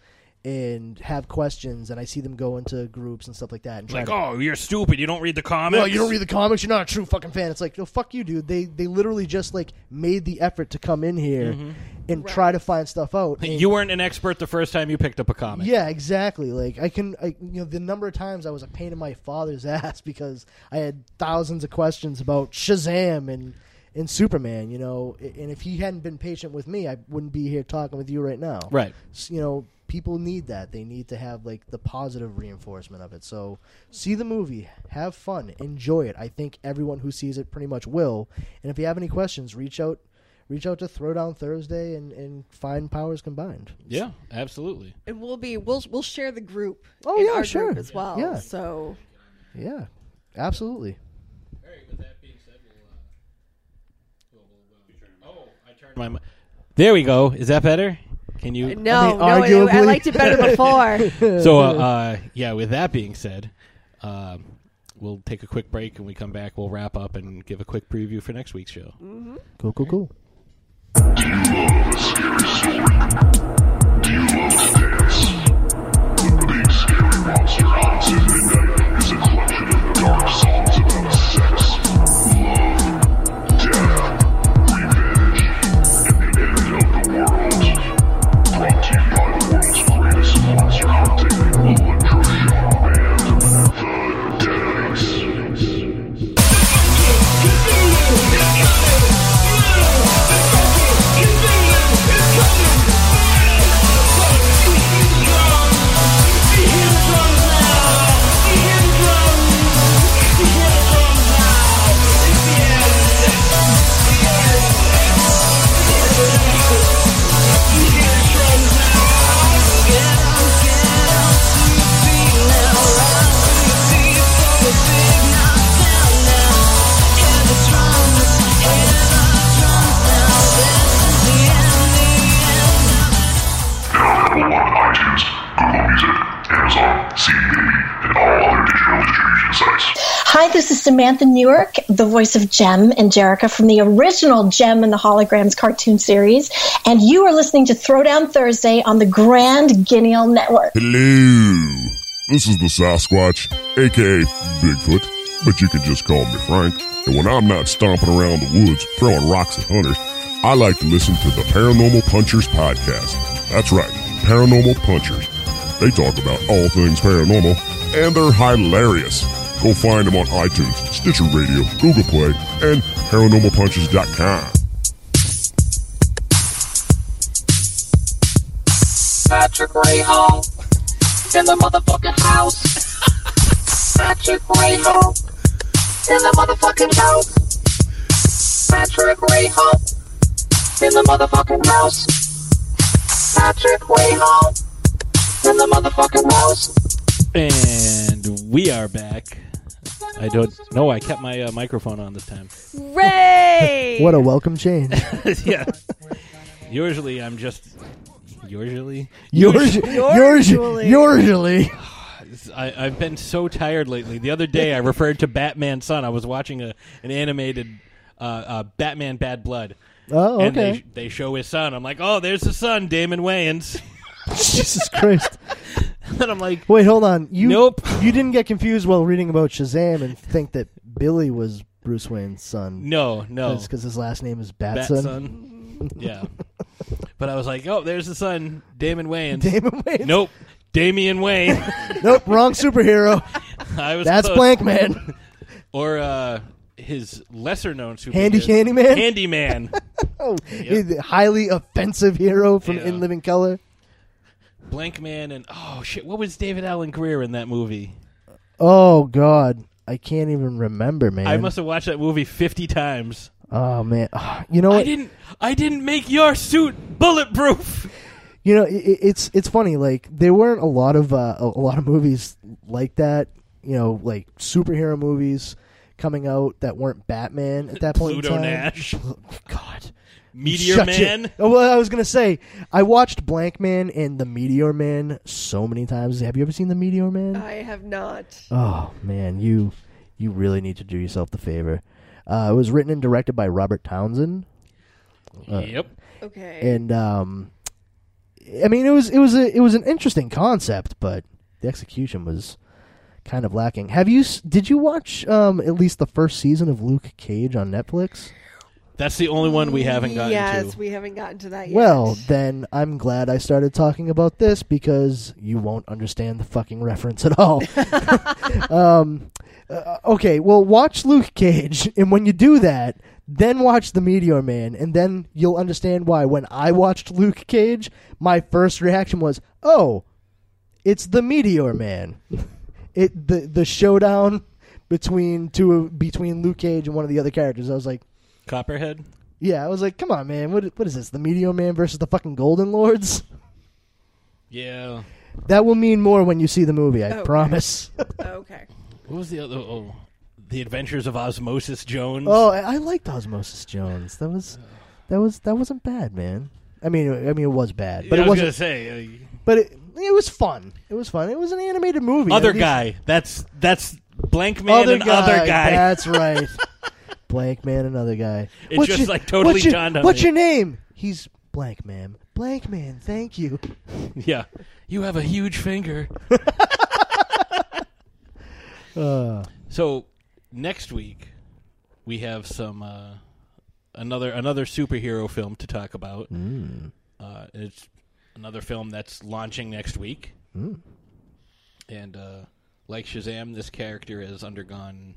and have questions, and I see them go into groups and stuff like that. And Like, to, oh, you're stupid. You don't read the comics. well, you don't read the comics. You're not a true fucking fan. It's like, no, fuck you, dude. They they literally just like made the effort to come in here Mhm. and try to find stuff out. And- You weren't an expert the first time you picked up a comic. yeah, exactly. Like I can, I, you know, the number of times I was a pain in my father's ass because I had thousands of questions about Shazam and and Superman. You know, and if he hadn't been patient with me, I wouldn't be here talking with you right now. Right. S- You know, people need that. They need to have like the positive reinforcement of it. So see the movie, have fun, enjoy it. I think everyone who sees it pretty much will. And if you have any questions, reach out. Reach out to Throwdown Thursday and, and find powers combined. Yeah, absolutely. And we'll be we'll we'll share the group. Oh, in yeah, our sure. group as well. Yeah. So Yeah, absolutely. My, mi- there we go. Is that better? Can you? no, no, I, I liked it better before. so, uh, uh, yeah. With that being said, uh, we'll take a quick break, and we come back. We'll wrap up and give a quick preview for next week's show. Cool, cool, cool. Available Hi, this is Samantha Newark, the voice of Jem and Jerrica from the original Jem and the Holograms cartoon series, and you are listening to Throwdown Thursday on the Grand Guignol Network. Hello. This is the Sasquatch, aka Bigfoot, but you can just call me Frank. And when I'm not stomping around the woods throwing rocks at hunters, I like to listen to the Paranormal Punchers podcast. That's right, Paranormal Punchers. They talk about all things paranormal, and they're hilarious. Go find them on iTunes, Stitcher Radio, Google Play, and ParanormalPunchers.com. Patrick Ray Hall in the motherfucking house. Patrick Ray Hall in the motherfucking house. Patrick Ray Hall in the motherfucking house. Patrick Ray Hall in the motherfucking house. And we are back. I don't. No, I kept my uh, microphone on this time. Ray. What a welcome change. yeah. Usually, I'm just. Usually. Yours, yours, usually. I, I've been so tired lately. The other day, I referred to Batman Son. I was watching a an animated uh, uh, Batman Bad Blood. Oh, And okay. they, they show his son. I'm like, oh, there's the son, Damon Wayans. Jesus Christ. and I'm like, Wait, hold on. You Nope. You didn't get confused while reading about Shazam and think that Billy was Bruce Wayne's son. No, no. because his last name is Batson. Batson. yeah. But I was like, oh, there's the son, Damon Wayans. Damon Wayans. Nope. Damian Wayne. nope, wrong superhero. I was That's close. Blank Man. or uh, his lesser known superhero. Handy Candyman? Handyman. Oh, he's a highly offensive hero from Yeah. In Living Color. Blank Man and oh shit, what was David Alan Grier in that movie? Oh God, I can't even remember, man. I must have watched that movie fifty times. Oh man, Ah, you know I didn't. I didn't make your suit bulletproof. You know, i i- it's it's funny. Like there weren't a lot of uh, a a lot of movies like that. You know, like superhero movies coming out that weren't Batman at that point. Pluto in time. Nash. God. Meteor Shut Man. your- Oh, well, I was gonna say I watched Blank Man and the Meteor Man so many times. Have you ever seen the Meteor Man? I have not. Oh man, you you really need to do yourself the favor. Uh, it was written and directed by Robert Townsend. Uh, Yep. Okay. And um, I mean, it was it was a it was an interesting concept, but the execution was kind of lacking. Have you did you watch um at least the first season of Luke Cage on Netflix? That's the only one we haven't gotten yes, to. Yes, we haven't gotten to that yet. Well, then I'm glad I started talking about this because you won't understand the fucking reference at all. um, uh, okay, well, watch Luke Cage, and when you do that, then watch The Meteor Man, and then you'll understand why. When I watched Luke Cage, my first reaction was, "Oh, it's the Meteor Man." it the the showdown between two between Luke Cage and one of the other characters. I was like, Copperhead. yeah, I was like, come on, man. What what is this? The Meteor Man versus the fucking Golden Lords? Yeah. That will mean more when you see the movie. I Okay. promise. okay. What was the other? Oh, the Adventures of Osmosis Jones. oh, I, I liked Osmosis Jones. That was that was that wasn't bad, man. I mean, I mean, it was bad, but I it was wasn't. gonna say uh, But it it was fun. It was fun. It was an animated movie. other guy. That's that's Blank Man Other and guy. other guy. That's right. Blank man, another guy. It What's just, your- like, totally what's your, dawned on What's me. your name? He's blank man. Blank man. Thank you. yeah. You have a huge finger. Uh, So next week we have some uh, another another superhero film to talk about. Mm. Uh, it's another film that's launching next week, Mm. and uh, like Shazam, this character has undergone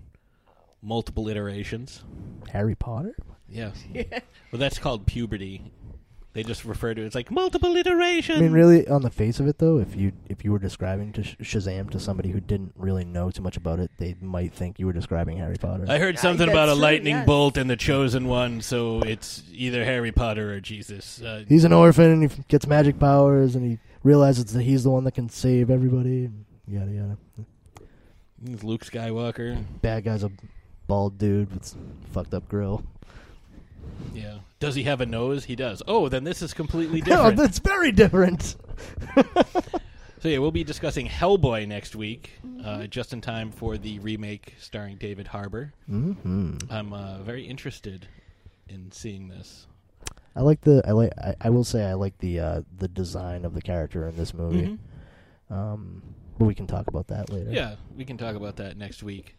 multiple iterations. Harry Potter. Yeah. well, that's called puberty. They just refer to it as like multiple iterations. I mean, really, on the face of it, though, if you if you were describing to Sh- Shazam to somebody who didn't really know too much about it, they might think you were describing Harry Potter. I heard something about a lightning bolt and the chosen one, so it's either Harry Potter or Jesus. Uh, He's an orphan and he f- gets magic powers, and he realizes that he's the one that can save everybody. And yada yada. he's Luke Skywalker. Bad guy's a bald dude with fucked up grill. Yeah. Does he have a nose? He does. Oh, then this is completely No, different. that's very different. so yeah, we'll be discussing Hellboy next week, uh, just in time for the remake starring David Harbour. Mhm. I'm uh, very interested in seeing this. I like the I like I, I will say I like the uh, the design of the character in this movie. Um, but we can talk about that later. Yeah, we can talk about that next week.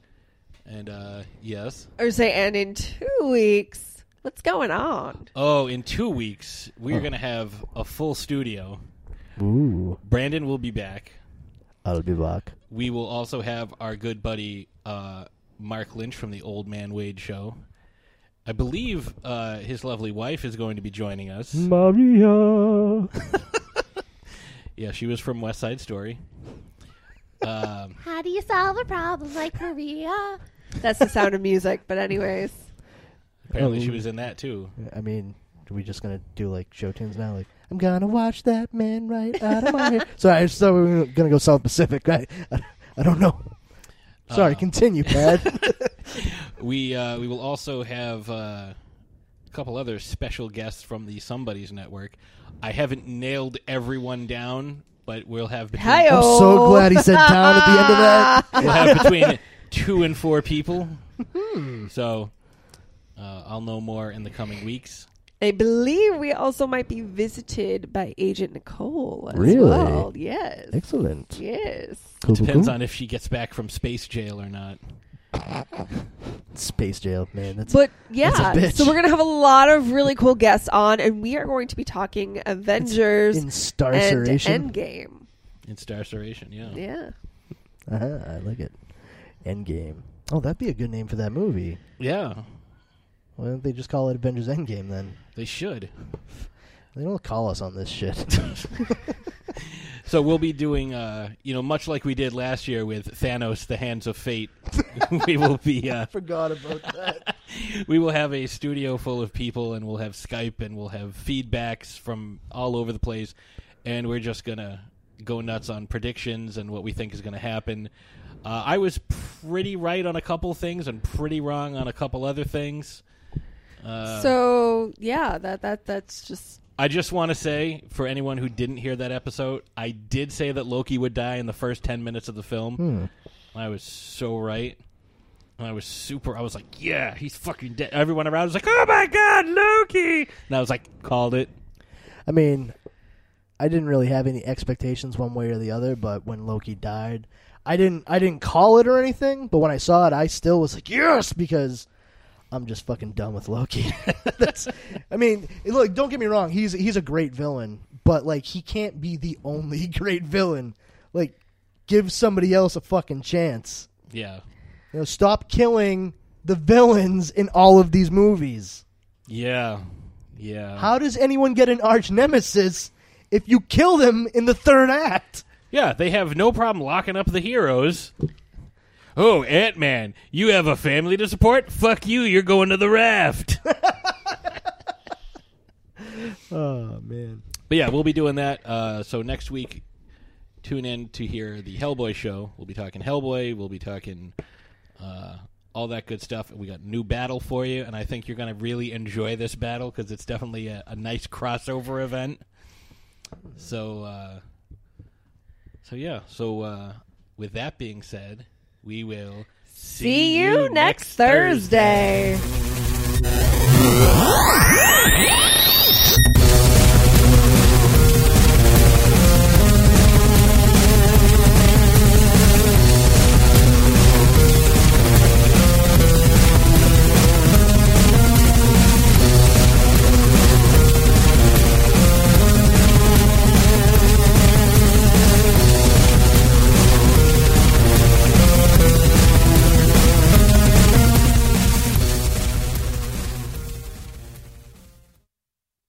And uh, yes. Or say, and in two weeks, what's going on? Oh, in two weeks we're Oh. going to have a full studio. Ooh, Brandon will be back. I'll be back. We will also have our good buddy uh, Mark Lynch from the Old Man Wade Show. I believe uh, his lovely wife is going to be joining us. Maria. Yeah, she was from West Side Story. Um, How do you solve a problem like Maria? That's the sound of music. But anyways, apparently, she was in that too. I mean, are we just gonna do like show tunes now? Like, I'm gonna watch that man right out of my hair. Sorry, I just thought we were gonna go South Pacific. I, I, I don't know. Sorry, Uh, continue, Pat. we uh, we will also have uh, a couple other special guests from the Somebody's Network. I haven't nailed everyone down, but we'll have between, I'm so glad he said town at the end of that. we'll have between two and four people. Hmm. So uh, I'll know more in the coming weeks. I believe we also might be visited by Agent Nicole as Really? well. Yes. Excellent. Yes. Cool, cool, Depends cool. on if she gets back from space jail or not. Space jail, man. That's But that's yeah, a bitch. so we're gonna have a lot of really cool guests on, and we are going to be talking Avengers in Star and Suration? Endgame. In Star Suration, yeah. Yeah. Uh-huh, I like it. Endgame. Oh, that'd be a good name for that movie. Yeah. Why don't they just call it Avengers Endgame then? They should. They don't call us on this shit. So we'll be doing, uh, you know, much like we did last year with Thanos: The Hands of Fate. we will be. Uh, Forgot about that. we will have a studio full of people, and we'll have Skype, and we'll have feedbacks from all over the place, and we're just gonna go nuts on predictions and what we think is going to happen. Uh, I was pretty right on a couple things and pretty wrong on a couple other things. Uh, so yeah, that that that's just I just want to say, for anyone who didn't hear that episode, I did say that Loki would die in the first 10 minutes of the film. Hmm. I was so right. And I was super, I was like, yeah, he's fucking dead. Everyone around was like, oh my god, Loki! And I was like, called it. I mean, I didn't really have any expectations one way or the other, but when Loki died, I didn't I didn't call it or anything, but when I saw it, I still was like, "Yes," because I'm just fucking done with Loki. That's I mean, look, don't get me wrong, he's he's a great villain, but like he can't be the only great villain. Like give somebody else a fucking chance. Yeah. You know, stop killing the villains in all of these movies. Yeah. Yeah. How does anyone get an arch nemesis if you kill them in the third act? Yeah, they have no problem locking up the heroes. Oh, Ant Man, you have a family to support? Fuck you, you're going to the raft. Oh man. But yeah, we'll be doing that. Uh, so next week, tune in to hear the Hellboy show. We'll be talking Hellboy. We'll be talking uh, all that good stuff. We got new battle for you, and I think you're going to really enjoy this battle because it's definitely a, a nice crossover event. So, uh, so yeah. So uh, with that being said, we will see, see you, you, next Thursday. Thursday.